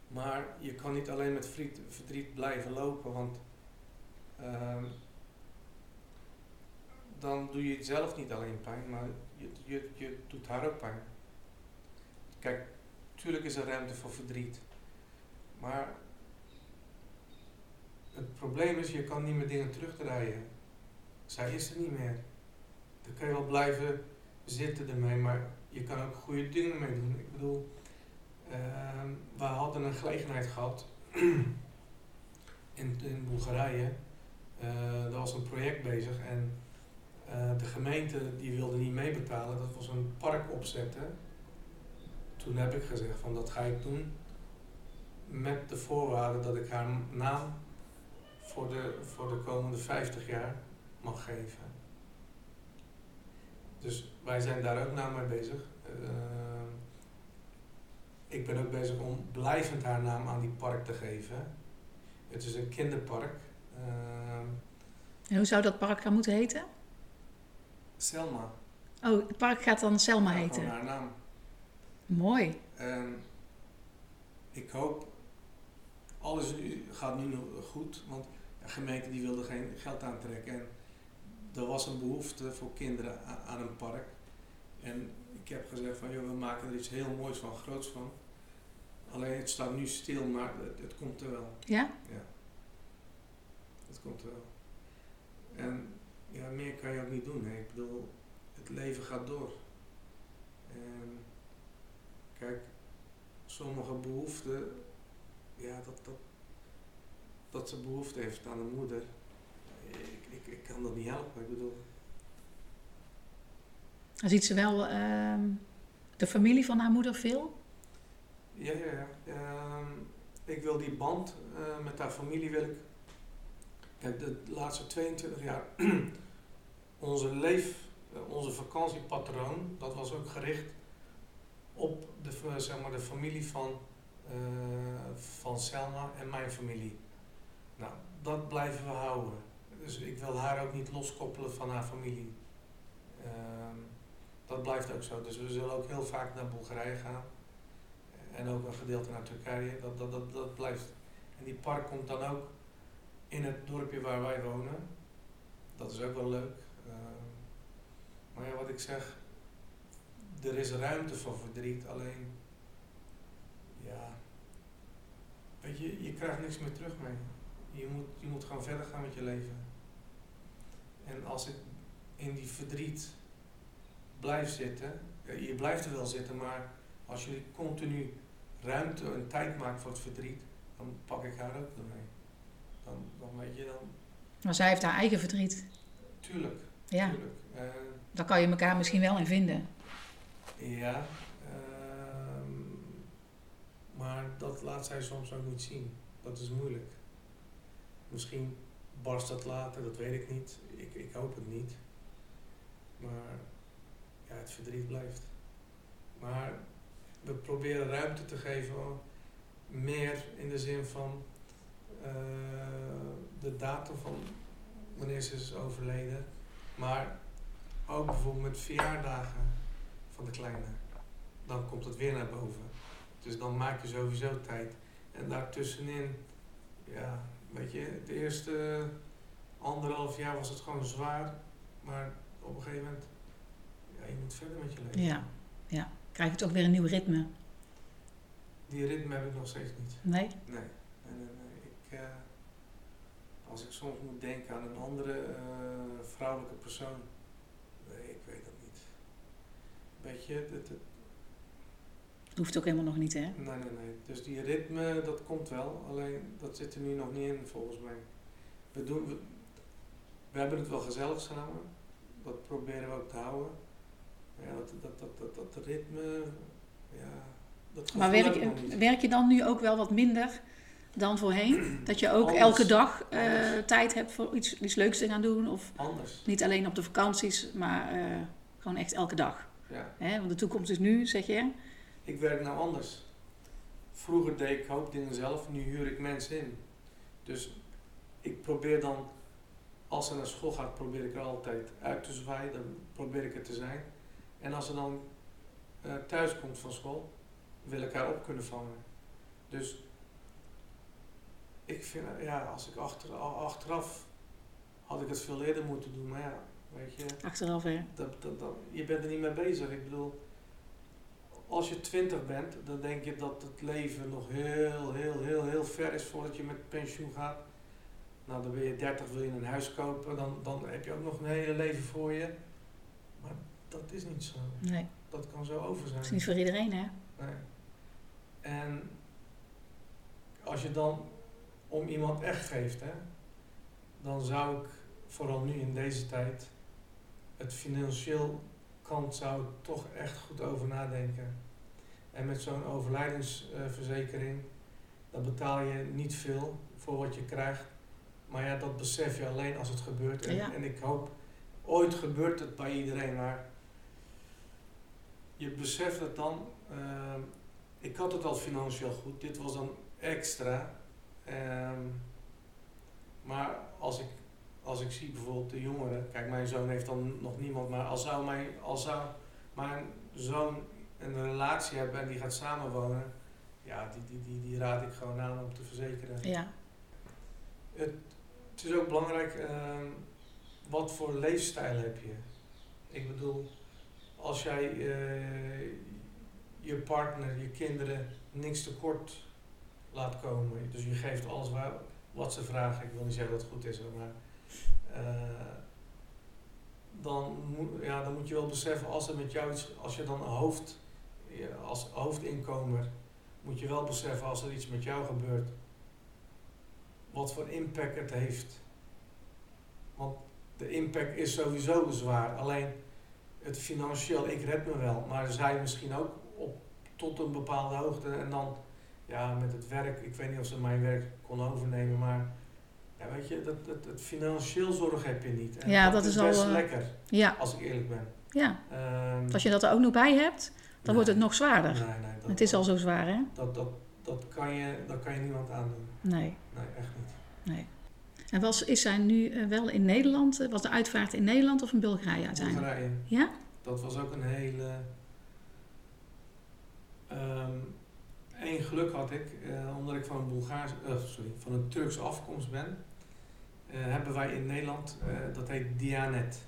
Maar je kan niet alleen met verdriet, blijven lopen, want ehm, dan doe je zelf niet alleen pijn, maar je, je, je doet haar ook pijn. Kijk, tuurlijk is er ruimte voor verdriet, maar het probleem is, je kan niet meer dingen terugdraaien. Zij is er niet meer. Dan kan je wel blijven zitten ermee, maar je kan ook goede dingen mee doen. Ik bedoel, ehm, we hadden een gelegenheid gehad *clears throat* in, in Bulgarije. Eh, er was een project bezig en eh, de gemeente die wilde niet meebetalen. Dat was een park opzetten. Toen heb ik gezegd van dat ga ik doen met de voorwaarde dat ik haar naam voor de, voor de komende 50 jaar mag geven. Dus wij zijn daar ook nou mee bezig. Ehm, ik ben ook bezig om blijvend haar naam aan die park te geven. Het is een kinderpark. Ehm, En hoe zou dat park gaan moeten heten? Selma. Oh, het park gaat dan Selma Ja, heten. haar naam. Mooi. En ik hoop alles gaat nu nog goed, want de gemeente die wilde geen geld aantrekken. En er was een behoefte voor kinderen aan een park. En ik heb gezegd van, joh, we maken er iets heel moois van, groots van. Alleen het staat nu stil, maar het, het komt er wel. Ja? Ja. Het komt er wel. En ja, meer kan je ook niet doen. Hè. Ik bedoel, het leven gaat door. En kijk, sommige behoeften, ja, dat, dat, dat ze behoefte heeft aan een moeder, ik, ik, ik kan dat niet helpen. Ik bedoel, Dan ziet ze wel ehm, de familie van haar moeder veel. ja, ja, ja. Ehm, ik wil die band eh, met haar familie wil ik. Kijk, de laatste 22 jaar, *clears throat* onze leef, eh, onze vakantiepatroon, dat was ook gericht op de, zeg maar, de familie van, eh, van Selma en mijn familie. Nou, dat blijven we houden. Dus ik wil haar ook niet loskoppelen van haar familie. Ehm, dat blijft ook zo. Dus we zullen ook heel vaak naar Bulgarije gaan. En ook een gedeelte naar Turkije. Dat, dat, dat, dat blijft. En die park komt dan ook in het dorpje waar wij wonen. Dat is ook wel leuk. Ehm, maar ja, wat ik zeg, er is ruimte voor verdriet, alleen, ja, weet je, je krijgt niks meer terug mee. Je moet, je moet gewoon verder gaan met je leven. En als ik in die verdriet blijf zitten, ja, je blijft er wel zitten, maar als je continu ruimte en tijd maakt voor het verdriet, dan pak ik haar ook ermee. Dan, dan weet je dan, Maar zij heeft haar eigen verdriet. tuurlijk, Ja, tuurlijk. Eh, daar kan je elkaar misschien wel in vinden. Ja, ehm, maar dat laat zij soms ook niet zien. Dat is moeilijk. Misschien barst dat later, dat weet ik niet. Ik, ik hoop het niet. Maar ja, het verdriet blijft. Maar we proberen ruimte te geven, meer in de zin van eh, de datum van wanneer ze is overleden. Maar ook bijvoorbeeld met verjaardagen van de kleine. Dan komt het weer naar boven. Dus dan maak je sowieso tijd. En daartussenin, ja, weet je, het eerste anderhalf jaar was het gewoon zwaar. Maar op een gegeven moment, ja, je moet verder met je leven. Ja, ja. Krijg je toch weer een nieuw ritme? Die ritme heb ik nog steeds niet. Nee? Nee, nee, nee. nee. Ik, eh, als ik soms moet denken aan een andere eh, vrouwelijke persoon, nee, ik weet dat niet. Weet je, het, het, Dat hoeft ook helemaal nog niet, hè? Nee, nee, nee. Dus die ritme, dat komt wel. Alleen, dat zit er nu nog niet in, volgens mij. We, doen, we, we hebben het wel gezellig samen. Dat proberen we ook te houden. Ja, dat, dat, dat, dat, dat ritme, ja, dat Maar werk, werk je dan nu ook wel wat minder dan voorheen? *clears throat* Dat je ook Anders. elke dag eh, tijd hebt voor iets, iets leuks te gaan doen? Of Anders, niet alleen op de vakanties, maar eh, gewoon echt elke dag? ja. Hè? Want de toekomst is nu, zeg je. Ik werk nou anders. Vroeger deed ik hoop dingen zelf, nu huur ik mensen in. Dus ik probeer dan, als ze naar school gaat, probeer ik er altijd uit te zwaaien. Dan probeer ik er te zijn. En als ze dan eh, thuis komt van school, wil ik haar op kunnen vangen. Dus ik vind, eh, ja, als ik achter, achteraf had ik het veel eerder moeten doen. Maar ja, weet je, Achteraf, hè? dat, dat, dat, je bent er niet mee bezig. Ik bedoel, als je twintig bent, dan denk je dat het leven nog heel, heel, heel, heel ver is voordat je met pensioen gaat. Nou, dan ben je 30, wil je een huis kopen, dan, dan heb je ook nog een hele leven voor je. Maar dat is niet zo. Nee, Dat kan zo over zijn. dat is niet voor iedereen, hè? Nee. En als je dan om iemand echt geeft, hè, dan zou ik vooral nu in deze tijd het financieel kant zou ik toch echt goed over nadenken. En met zo'n overlijdensverzekering, dan betaal je niet veel voor wat je krijgt. Maar ja, dat besef je alleen als het gebeurt. En, Ja. en ik hoop, ooit gebeurt het bij iedereen, maar je beseft het dan. ehm, ik had het al financieel goed, dit was dan extra. Ehm, maar als ik, als ik zie bijvoorbeeld de jongeren, kijk, mijn zoon heeft dan nog niemand, maar als zou mijn, als zou mijn zoon een relatie hebben en die gaat samenwonen, ja, die, die, die, die raad ik gewoon aan om te verzekeren. Ja. Het, het is ook belangrijk, ehm, wat voor leefstijl heb je? Ik bedoel, als jij eh, je partner, je kinderen niks tekort laat komen, dus je geeft alles waar, wat ze vragen, ik wil niet zeggen dat het goed is, maar dan, moet, ja, dan moet je wel beseffen, als er met jou iets, als je dan hoofd, als hoofdinkomer, moet je wel beseffen als er iets met jou gebeurt, wat voor impact het heeft. Want de impact is sowieso zwaar. Alleen het financieel, ik red me wel. Maar zij misschien ook op, tot een bepaalde hoogte. En dan ja, met het werk, ik weet niet of ze mijn werk kon overnemen, maar ja, weet je, dat, dat, het financieel zorg heb je niet. En Ja, dat, dat is is best al, eh, lekker, Ja, als ik eerlijk ben. ja. Ehm, Als je dat er ook nog bij hebt, dan nee, wordt het nog zwaarder. Nee, nee, dat, Het is al zo zwaar, hè? Dat, dat, dat, kan je, dat kan je niemand aandoen. Nee, Nee, echt niet. nee. En was, is zij nu eh, wel in Nederland? eh, Was de uitvaart in Nederland of in Bulgarije uiteindelijk? Bulgarije. Ja? Dat was ook een hele. ehm Eén geluk had ik, omdat ik van een Bulgaars, sorry, van een Turks afkomst ben, hebben wij in Nederland, eh, dat heet Dianet.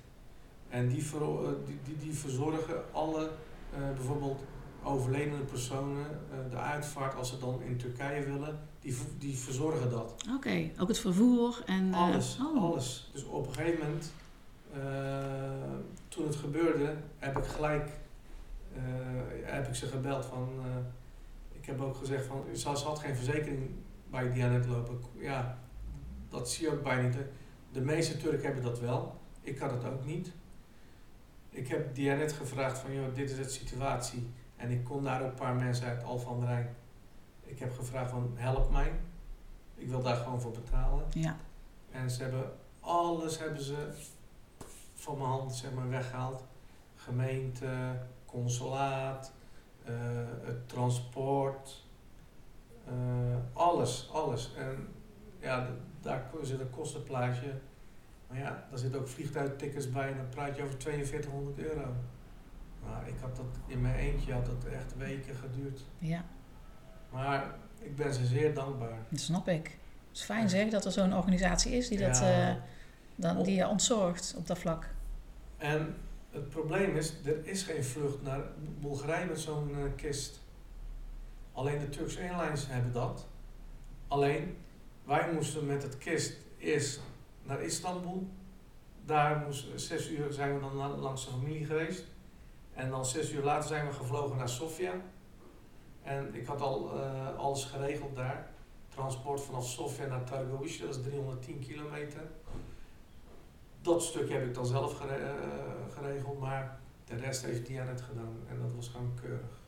En die, ver, eh, die, die, die verzorgen alle, eh, bijvoorbeeld overledene personen, eh, de uitvaart als ze dan in Turkije willen, die, die verzorgen dat. Oké, ook het vervoer en... eh, Alles, oh. alles. Dus op een gegeven moment, eh, toen het gebeurde, heb ik gelijk eh, heb ik ze gebeld van. eh, ik heb ook gezegd van, ze ze had geen verzekering bij Dianet lopen. Ja, dat zie je ook bij niet. De meeste Turken hebben dat wel. Ik had het ook niet. Ik heb Dianet gevraagd van, joh, dit is de situatie. En ik kon daar ook een paar mensen uit de Rijn. Ik heb gevraagd van, help mij. Ik wil daar gewoon voor betalen. Ja, En ze hebben alles hebben ze van mijn hand zeg maar, weggehaald. Gemeente, consulaat, eh, het transport, eh, alles, alles. En ja, daar zit een kostenplaatje. Maar ja, daar zitten ook vliegtuigtickets bij en dan praat je over 4200 euro. Nou, ik had dat in mijn eentje had dat echt weken geduurd. ja, Maar ik ben ze zeer dankbaar. dat snap ik. Het is fijn zeg dat er zo'n organisatie is die, dat, Ja. eh, dan, die je ontzorgt op dat vlak. En het probleem is, er is geen vlucht naar Bulgarije met zo'n eh, kist. Alleen de Turks Airlines hebben dat. Alleen, wij moesten met het kist eerst naar Istanbul. Daar moesten zes uur zijn we dan langs de familie geweest. En dan zes uur later zijn we gevlogen naar Sofia. En ik had al eh, alles geregeld daar. Transport vanaf Sofia naar Targovish, dat is 310 kilometer. Dat stuk heb ik dan zelf gere- eh, geregeld, maar de rest heeft Dianet gedaan. En dat was gewoon keurig.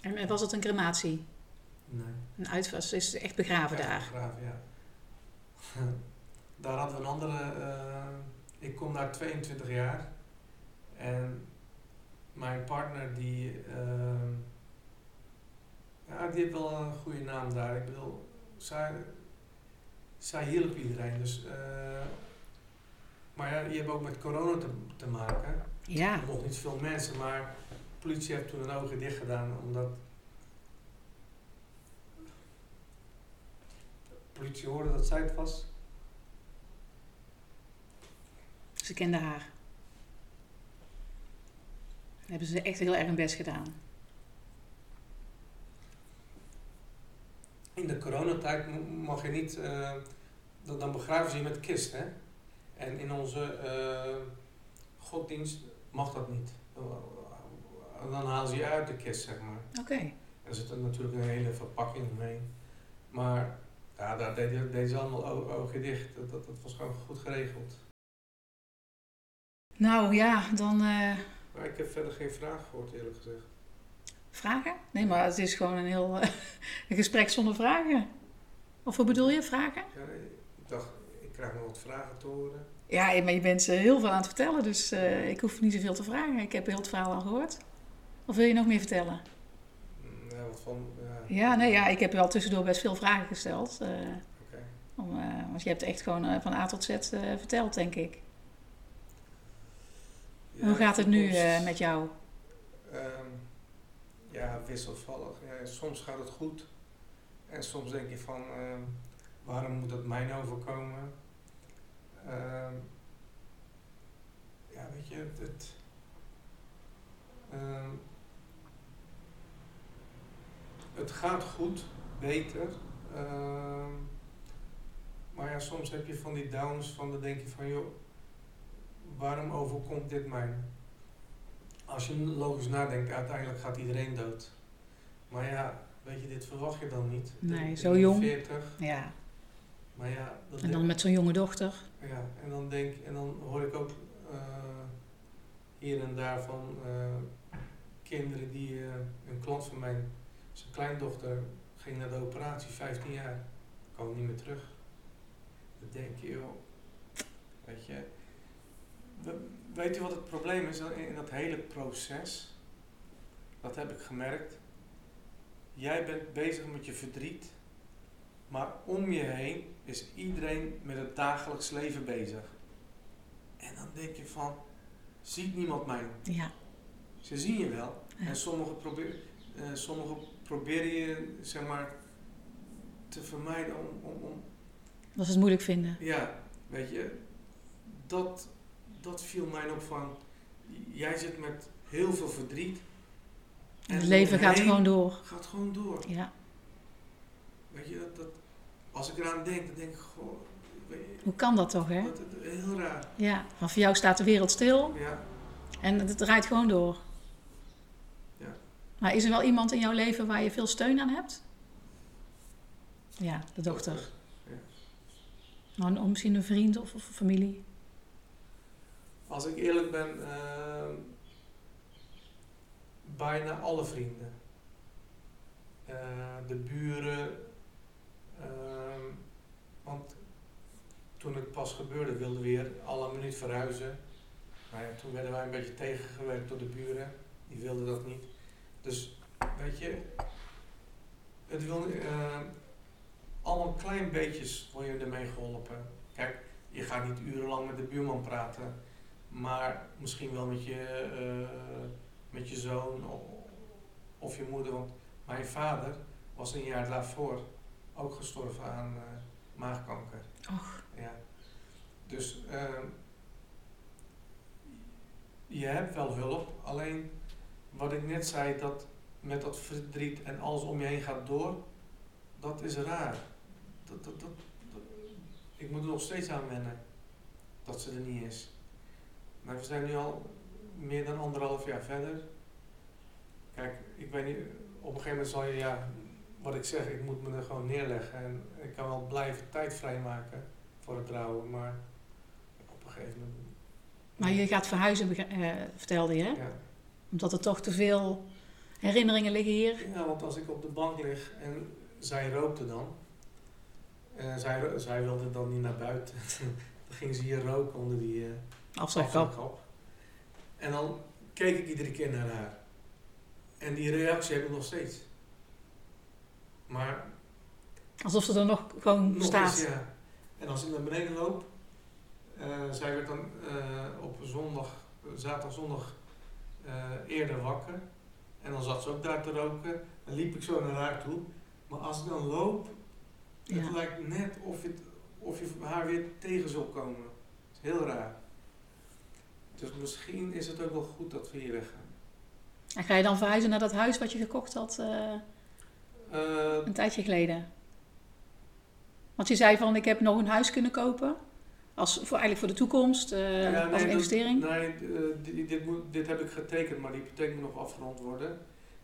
En was het een crematie? Nee. Een uitvaart? Is echt begraven Echt daar? begraven, ja. *laughs* daar hadden we een andere. eh, ik kom daar 22 jaar. En mijn partner die. eh, ja, die heeft wel een goede naam daar. Ik bedoel, zij, zij hielp iedereen. Dus, eh, maar ja, je hebt ook met corona te, te maken. Ja, Nog niet veel mensen, maar de politie heeft toen hun ogen dicht gedaan omdat. Politie hoorde dat zij het was. ze kende haar. Hebben ze echt heel erg hun best gedaan. In de coronatijd mag je niet. eh, dan, dan begraven ze je met kist, hè? En in onze eh, goddienst mag dat niet. Dan- halen ze je uit de kist, zeg maar. Oké. Er zit natuurlijk een hele verpakking omheen. Maar ja, daar deden deden ze allemaal ogen dicht. Dat, dat, dat was gewoon goed geregeld. Nou ja, dan eh, Maar ik heb verder geen vraag gehoord, eerlijk gezegd. vragen? Nee, maar het is gewoon een heel eh, *laughs* een gesprek zonder vragen. Of wat bedoel je, vragen? Ja, ik dacht, ik krijg nog wat vragen te horen. Ja, maar je bent heel veel aan het vertellen, dus eh, ik hoef niet zoveel te vragen. Ik heb heel het verhaal al gehoord. Of wil je nog meer vertellen? Van... Ja, Ja, nee, ja, ik heb wel tussendoor best veel vragen gesteld. eh, Oké. om, eh, want je hebt echt gewoon eh, van A tot Z eh, verteld, denk ik. Ja, Hoe gaat het nu eh, met jou? ehm, ja, wisselvallig. Ja, soms gaat het goed. En soms denk je van, ehm, waarom moet dat mij nou overkomen? Ehm, ja, weet je, het... het gaat goed, beter. ehm, maar ja, soms heb je van die downs van dan denk je van joh, waarom overkomt dit mij? Als je logisch nadenkt, uiteindelijk gaat iedereen dood. Maar ja, weet je, dit verwacht je dan niet. Nee, zo jong. 40, Ja, maar ja, dat en dan denk- met zo'n jonge dochter. ja, en dan denk en dan hoor ik ook eh, hier en daar van eh, kinderen die eh, een klant van mij, zijn kleindochter ging naar de operatie, 15 jaar, kwam niet meer terug. Dan denk je, joh, weet je, we- weet je wat het probleem is in, dat hele proces? Dat heb ik gemerkt. Jij bent bezig met je verdriet, maar om je heen is iedereen met het dagelijks leven bezig. En dan denk je van, ziet niemand mij? Ja, Ze zien je wel. Ja. En sommigen probeer, eh, sommigen proberen je, zeg maar, te vermijden om, om, om, dat ze het moeilijk vinden. ja, weet je, dat, dat viel mij op van, jij zit met heel veel verdriet. En het leven gaat gewoon door. Gaat gewoon door. Ja. Weet je, dat, dat, als ik eraan denk, dan denk ik gewoon, Hoe kan dat toch, hè? heel raar. Ja, want voor jou staat de wereld stil Ja, en het draait gewoon door. Maar is er wel iemand in jouw leven waar je veel steun aan hebt? Ja, de dochter. Ja. Nou, of misschien een vriend of, of familie. Als ik eerlijk ben, ehm, bijna alle vrienden. Eh, de buren. ehm, want toen het pas gebeurde, wilden we weer alle minuut verhuizen. Maar ja, toen werden wij een beetje tegengewerkt door de buren. Die wilden dat niet. Dus weet je, het wil, eh, allemaal klein beetjes word je ermee geholpen. Kijk, je gaat niet urenlang met de buurman praten. Maar misschien wel met je, eh, met je zoon of, of je moeder. Want mijn vader was een jaar daarvoor ook gestorven aan eh, maagkanker. Och, Ja. Dus ehm, je hebt wel hulp. Alleen wat ik net zei, dat met dat verdriet en alles om je heen gaat door, dat is raar. Dat, dat, dat, ik moet er nog steeds aan wennen dat ze er niet is. Maar we zijn nu al meer dan anderhalf jaar verder. Kijk, ik weet niet, op een gegeven moment zal je, ja, wat ik zeg, ik moet me er gewoon neerleggen. En ik kan wel blijven tijd vrijmaken voor het trouwen, maar op een gegeven moment. maar je gaat verhuizen, eh, vertelde je, hè? Ja. Omdat er toch te veel herinneringen liggen hier. ja, want als ik op de bank lig en zij rookte dan, en zij, ro- zij wilde dan niet naar buiten, *laughs* dan ging ze hier roken onder die. eh, afvalkap. En dan keek ik iedere keer naar haar. En die reactie heb ik nog steeds. Maar Alsof ze er nog gewoon nog staat. eens, ja. En als ik naar beneden loop, eh, zij werd dan eh, op zondag, zaterdag, zondag eh, eerder wakker. En dan zat ze ook daar te roken. Dan liep ik zo naar haar toe. Maar als ik dan loop, Ja. het lijkt net of je, het- of je haar weer tegen zal komen. Het is heel raar. Dus misschien is het ook wel goed dat we hier weggaan. En ga je dan verhuizen naar dat huis wat je gekocht had eh, Eh, een tijdje geleden? Want je zei van, ik heb nog een huis kunnen kopen. Als, voor, eigenlijk voor de toekomst, ja, nee, als dat- investering. nee, eh, dit, dit, moet, dit heb ik getekend, maar die hypotheek moet nog afgerond worden.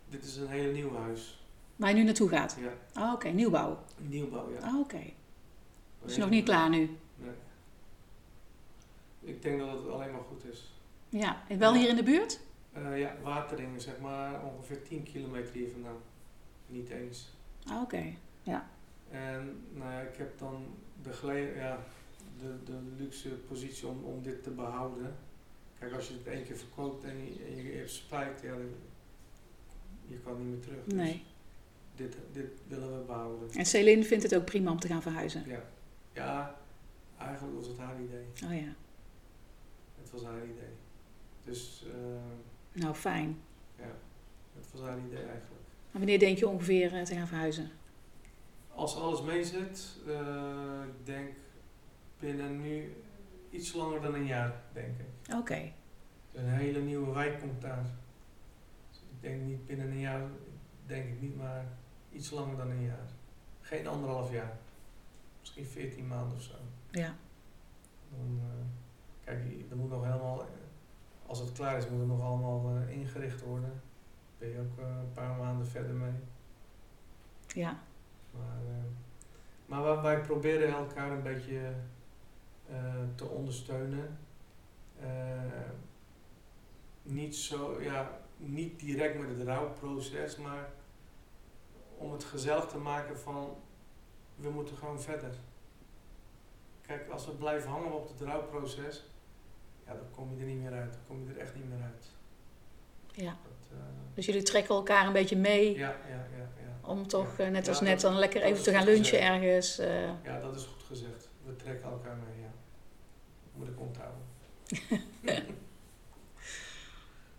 Dit is een hele nieuw huis. Waar je nu naartoe gaat. Ja, Ah, oké, nieuwbouw. nieuwbouw, ja. Ah, oké. Dus nog niet klaar nu. Nee. Ik denk dat het alleen maar goed is. Ja, en wel hier in de buurt? Eh, ja, Wateringen, zeg maar ongeveer 10 kilometer hier vandaan. Niet eens. Ah, oké. En nou ja, ik heb dan de, gele- ja, de, de luxe positie om, om dit te behouden. Kijk, als je het één keer verkoopt en je, en je hebt spijt, ja, dan, je kan niet meer terug. Dus Nee. dit, dit willen we behouden. En Celine vindt het ook prima om te gaan verhuizen. Ja. ja, eigenlijk was het haar idee. Oh ja. Het was haar idee. Dus, eh, Nou, fijn. ja. Dat was haar idee eigenlijk. En wanneer denk je ongeveer eh, te gaan verhuizen? Als alles meezit, eh, ik denk binnen nu iets langer dan een jaar, denk ik. Oké. Een hele nieuwe wijk komt daar. Dus ik denk niet binnen een jaar, denk ik niet, maar iets langer dan een jaar. Geen anderhalf jaar. Misschien 14 maanden of zo. Ja. Dan, eh, kijk, er moet nog helemaal, als het klaar is, moet het nog allemaal eh, ingericht worden. Ben je ook eh, een paar maanden verder mee. Ja. Maar, maar wij, wij proberen elkaar een beetje te ondersteunen. Eh, niet zo, ja, niet direct met het rouwproces, maar om het gezellig te maken van we moeten gewoon verder. Kijk, als we blijven hangen op het rouwproces, ja, dan kom je er niet meer uit. Dan kom je er echt niet meer uit. ja. Dat, eh, Dus jullie trekken elkaar een beetje mee ja, ja, ja, ja. om toch, eh, net als net, dan lekker even te gaan lunchen gezegd. ergens. eh. Ja, dat is goed gezegd. We trekken elkaar mee. Moet ik onthouden. *laughs*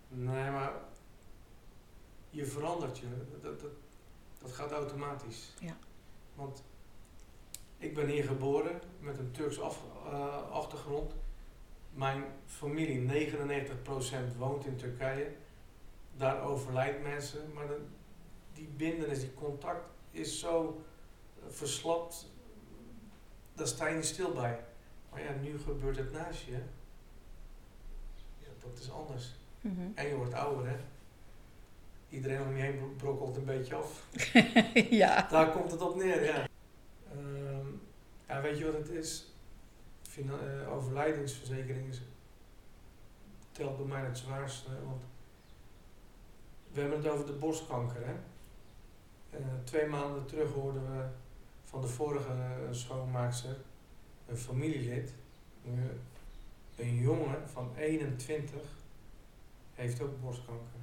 nee, maar je verandert je. Dat, dat, dat gaat automatisch. Ja. Want ik ben hier geboren met een Turks af, eh, achtergrond. Mijn familie, 99% woont in Turkije. Daar overlijdt mensen. Maar de, die bindenis, die contact is zo eh, verslapt daar sta je niet stil bij. Maar ja, nu gebeurt het naast je. Ja, dat is anders. Mhm. En je wordt ouder, hè. Iedereen om je heen bro- brokkelt een beetje af. *laughs* ja. Daar komt het op neer, ja. Ehm, ja, weet je wat het is? Fina- eh, overlijdensverzekering is, telt bij mij het zwaarste. Want we hebben het over de borstkanker, hè. Eh, twee maanden terug hoorden we van de vorige schoonmaakster, een familielid, een, jongen van 21, heeft ook borstkanker.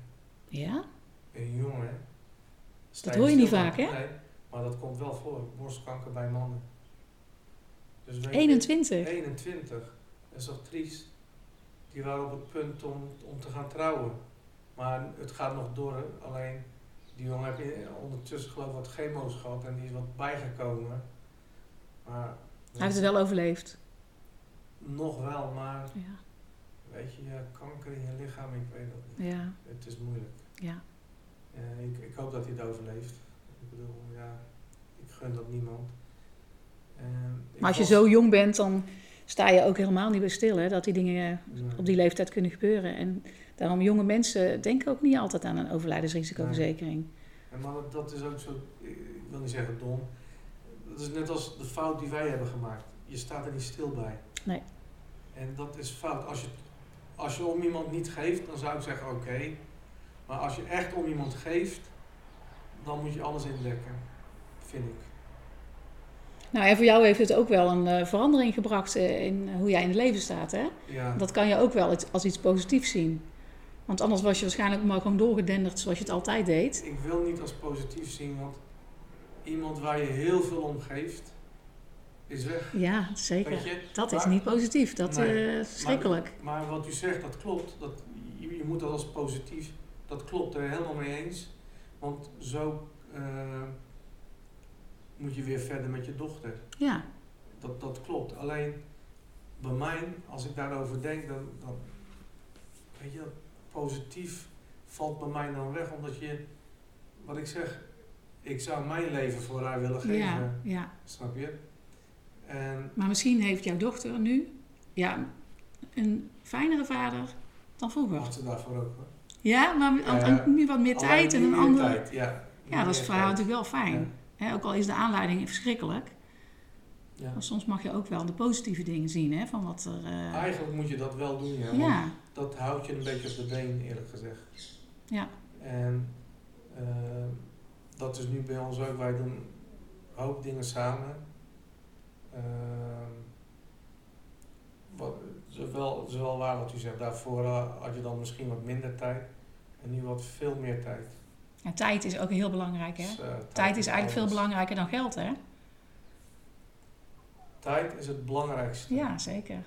Ja? Een jongen. Sta Dat hoor je niet vaak, hè? Nee, maar dat komt wel voor, borstkanker bij mannen. Dus weet je, 21? 21. Dat is toch triest? Die waren op het punt om, om te gaan trouwen. Maar het gaat nog door. Alleen die jongen heeft ondertussen geloof ik wat chemo's gehad en die is wat bijgekomen. Maar Hij heeft het wel overleefd. nog wel, maar Ja. weet je, kanker in je lichaam, ik weet dat niet. Ja. Het is moeilijk. Ja. Eh, ik, ik hoop dat hij het overleeft. Ik bedoel, ja, ik gun dat niemand. Ik Maar als je was- zo jong bent, dan sta je ook helemaal niet bij stil, hè? Dat die dingen eh, Nee. op die leeftijd kunnen gebeuren. En daarom jonge mensen denken ook niet altijd aan een overlijdensrisicoverzekering. En maar dat- dat is ook zo, ik wil niet zeggen dom. Dat is net als de fout die wij hebben gemaakt. Je staat er niet stil bij. Nee. En dat is fout. Als je, als je om iemand niet geeft, dan zou ik zeggen oké. Maar als je echt om iemand geeft, dan moet je alles indekken. Vind ik. Nou, en voor jou heeft het ook wel een eh, verandering gebracht eh, in hoe jij in het leven staat, hè? Ja. Dat kan je ook wel iets- als iets positiefs zien. Want anders was je waarschijnlijk maar gewoon doorgedenderd zoals je het altijd deed. Ik wil niet als positief zien, want iemand waar je heel veel om geeft, is weg. Ja, zeker. je? Dat is niet positief. Dat Nee. is verschrikkelijk. Maar wat u zegt, dat klopt. Dat, je, je moet dat als positief, dat klopt er helemaal mee eens. Want zo eh, moet je weer verder met je dochter. Ja, Dat, dat klopt. Alleen bij mij, als ik daarover denk, dan, dan weet je, positief valt bij mij dan weg. Omdat je, wat ik zeg, ik zou mijn leven voor haar willen geven. ja, ja. Snap je? En Maar misschien heeft jouw dochter nu ja, een fijnere vader dan vroeger. wacht ze daarvoor ook. hoor. Ja, maar nu wat meer tijd en een andere... tijd, ja. Ja, dat is voor haar natuurlijk wel fijn. Ook al is de aanleiding verschrikkelijk. Ja. Maar soms mag je ook wel de positieve dingen zien, hè, van wat er... eh, Eigenlijk moet je dat wel doen, ja. want ja, Dat houdt je een beetje op de been, eerlijk gezegd. ja, En eh, dat is nu bij ons ook. Wij doen een hoop dingen samen. Ehm, wat, zowel, zowel waar wat u zegt, daarvoor eh, had je dan misschien wat minder tijd. En nu wat veel meer tijd. Tijd is ook heel belangrijk, hè. Dus, eh, Tijd is eigenlijk veel belangrijker dan geld, hè. Tijd is het belangrijkste. Ja, zeker.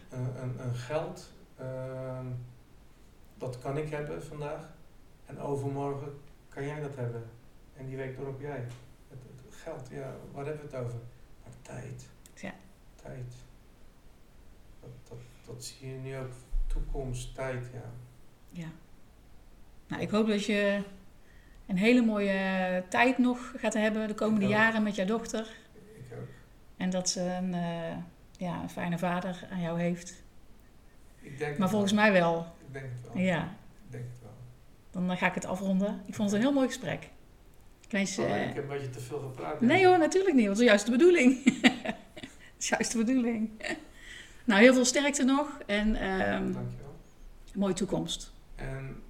een geld, ehm, dat kan ik hebben vandaag. En overmorgen kan jij dat hebben. En die week erop jij. Het, het geld, ja, waar hebben we het over? Maar tijd. Ja. Tijd. Dat, dat, dat zie je nu ook. Toekomst, tijd, ja. Ja. Nou, ik hoop dat je een hele mooie tijd nog gaat hebben de komende jaren met jouw dochter. Ik ook. En dat ze een, eh, ja, een fijne vader aan jou heeft. Ik denk Maar volgens wel. mij wel. Ik denk het wel. Ja. Ik denk het wel. Dan ga ik het afronden. Ik vond het een heel mooi gesprek. Ik wens, Oh, eh, ik heb een beetje te veel gepraat. Nee hoor, natuurlijk niet. Dat is juist de bedoeling. *laughs* dat is juist de bedoeling. nou, heel veel sterkte nog. En ehm, Dankjewel. een mooie toekomst. En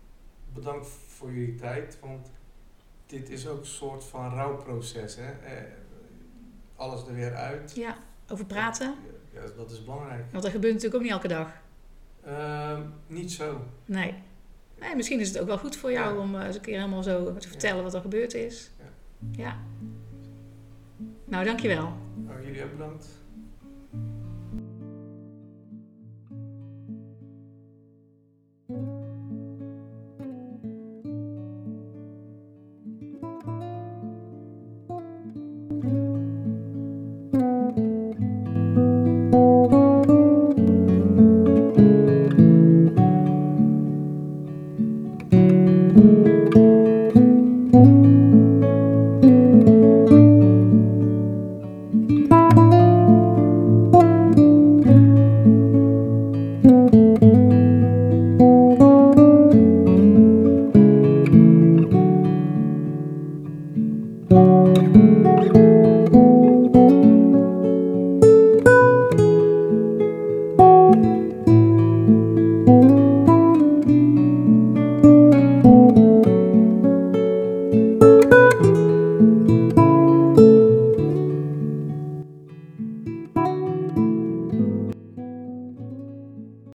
bedankt voor jullie tijd, want dit is ook een soort van rouwproces. Hè? Eh, alles er weer uit. Ja, over praten. Ja, dat is belangrijk. Want dat gebeurt natuurlijk ook niet elke dag. Ehm, niet zo. Nee. Nee. Misschien is het ook wel goed voor jou Ja. om eh, eens een keer helemaal zo te vertellen wat er gebeurd is. Ja. Ja. Nou, dankjewel. Nou, jullie ook bedankt.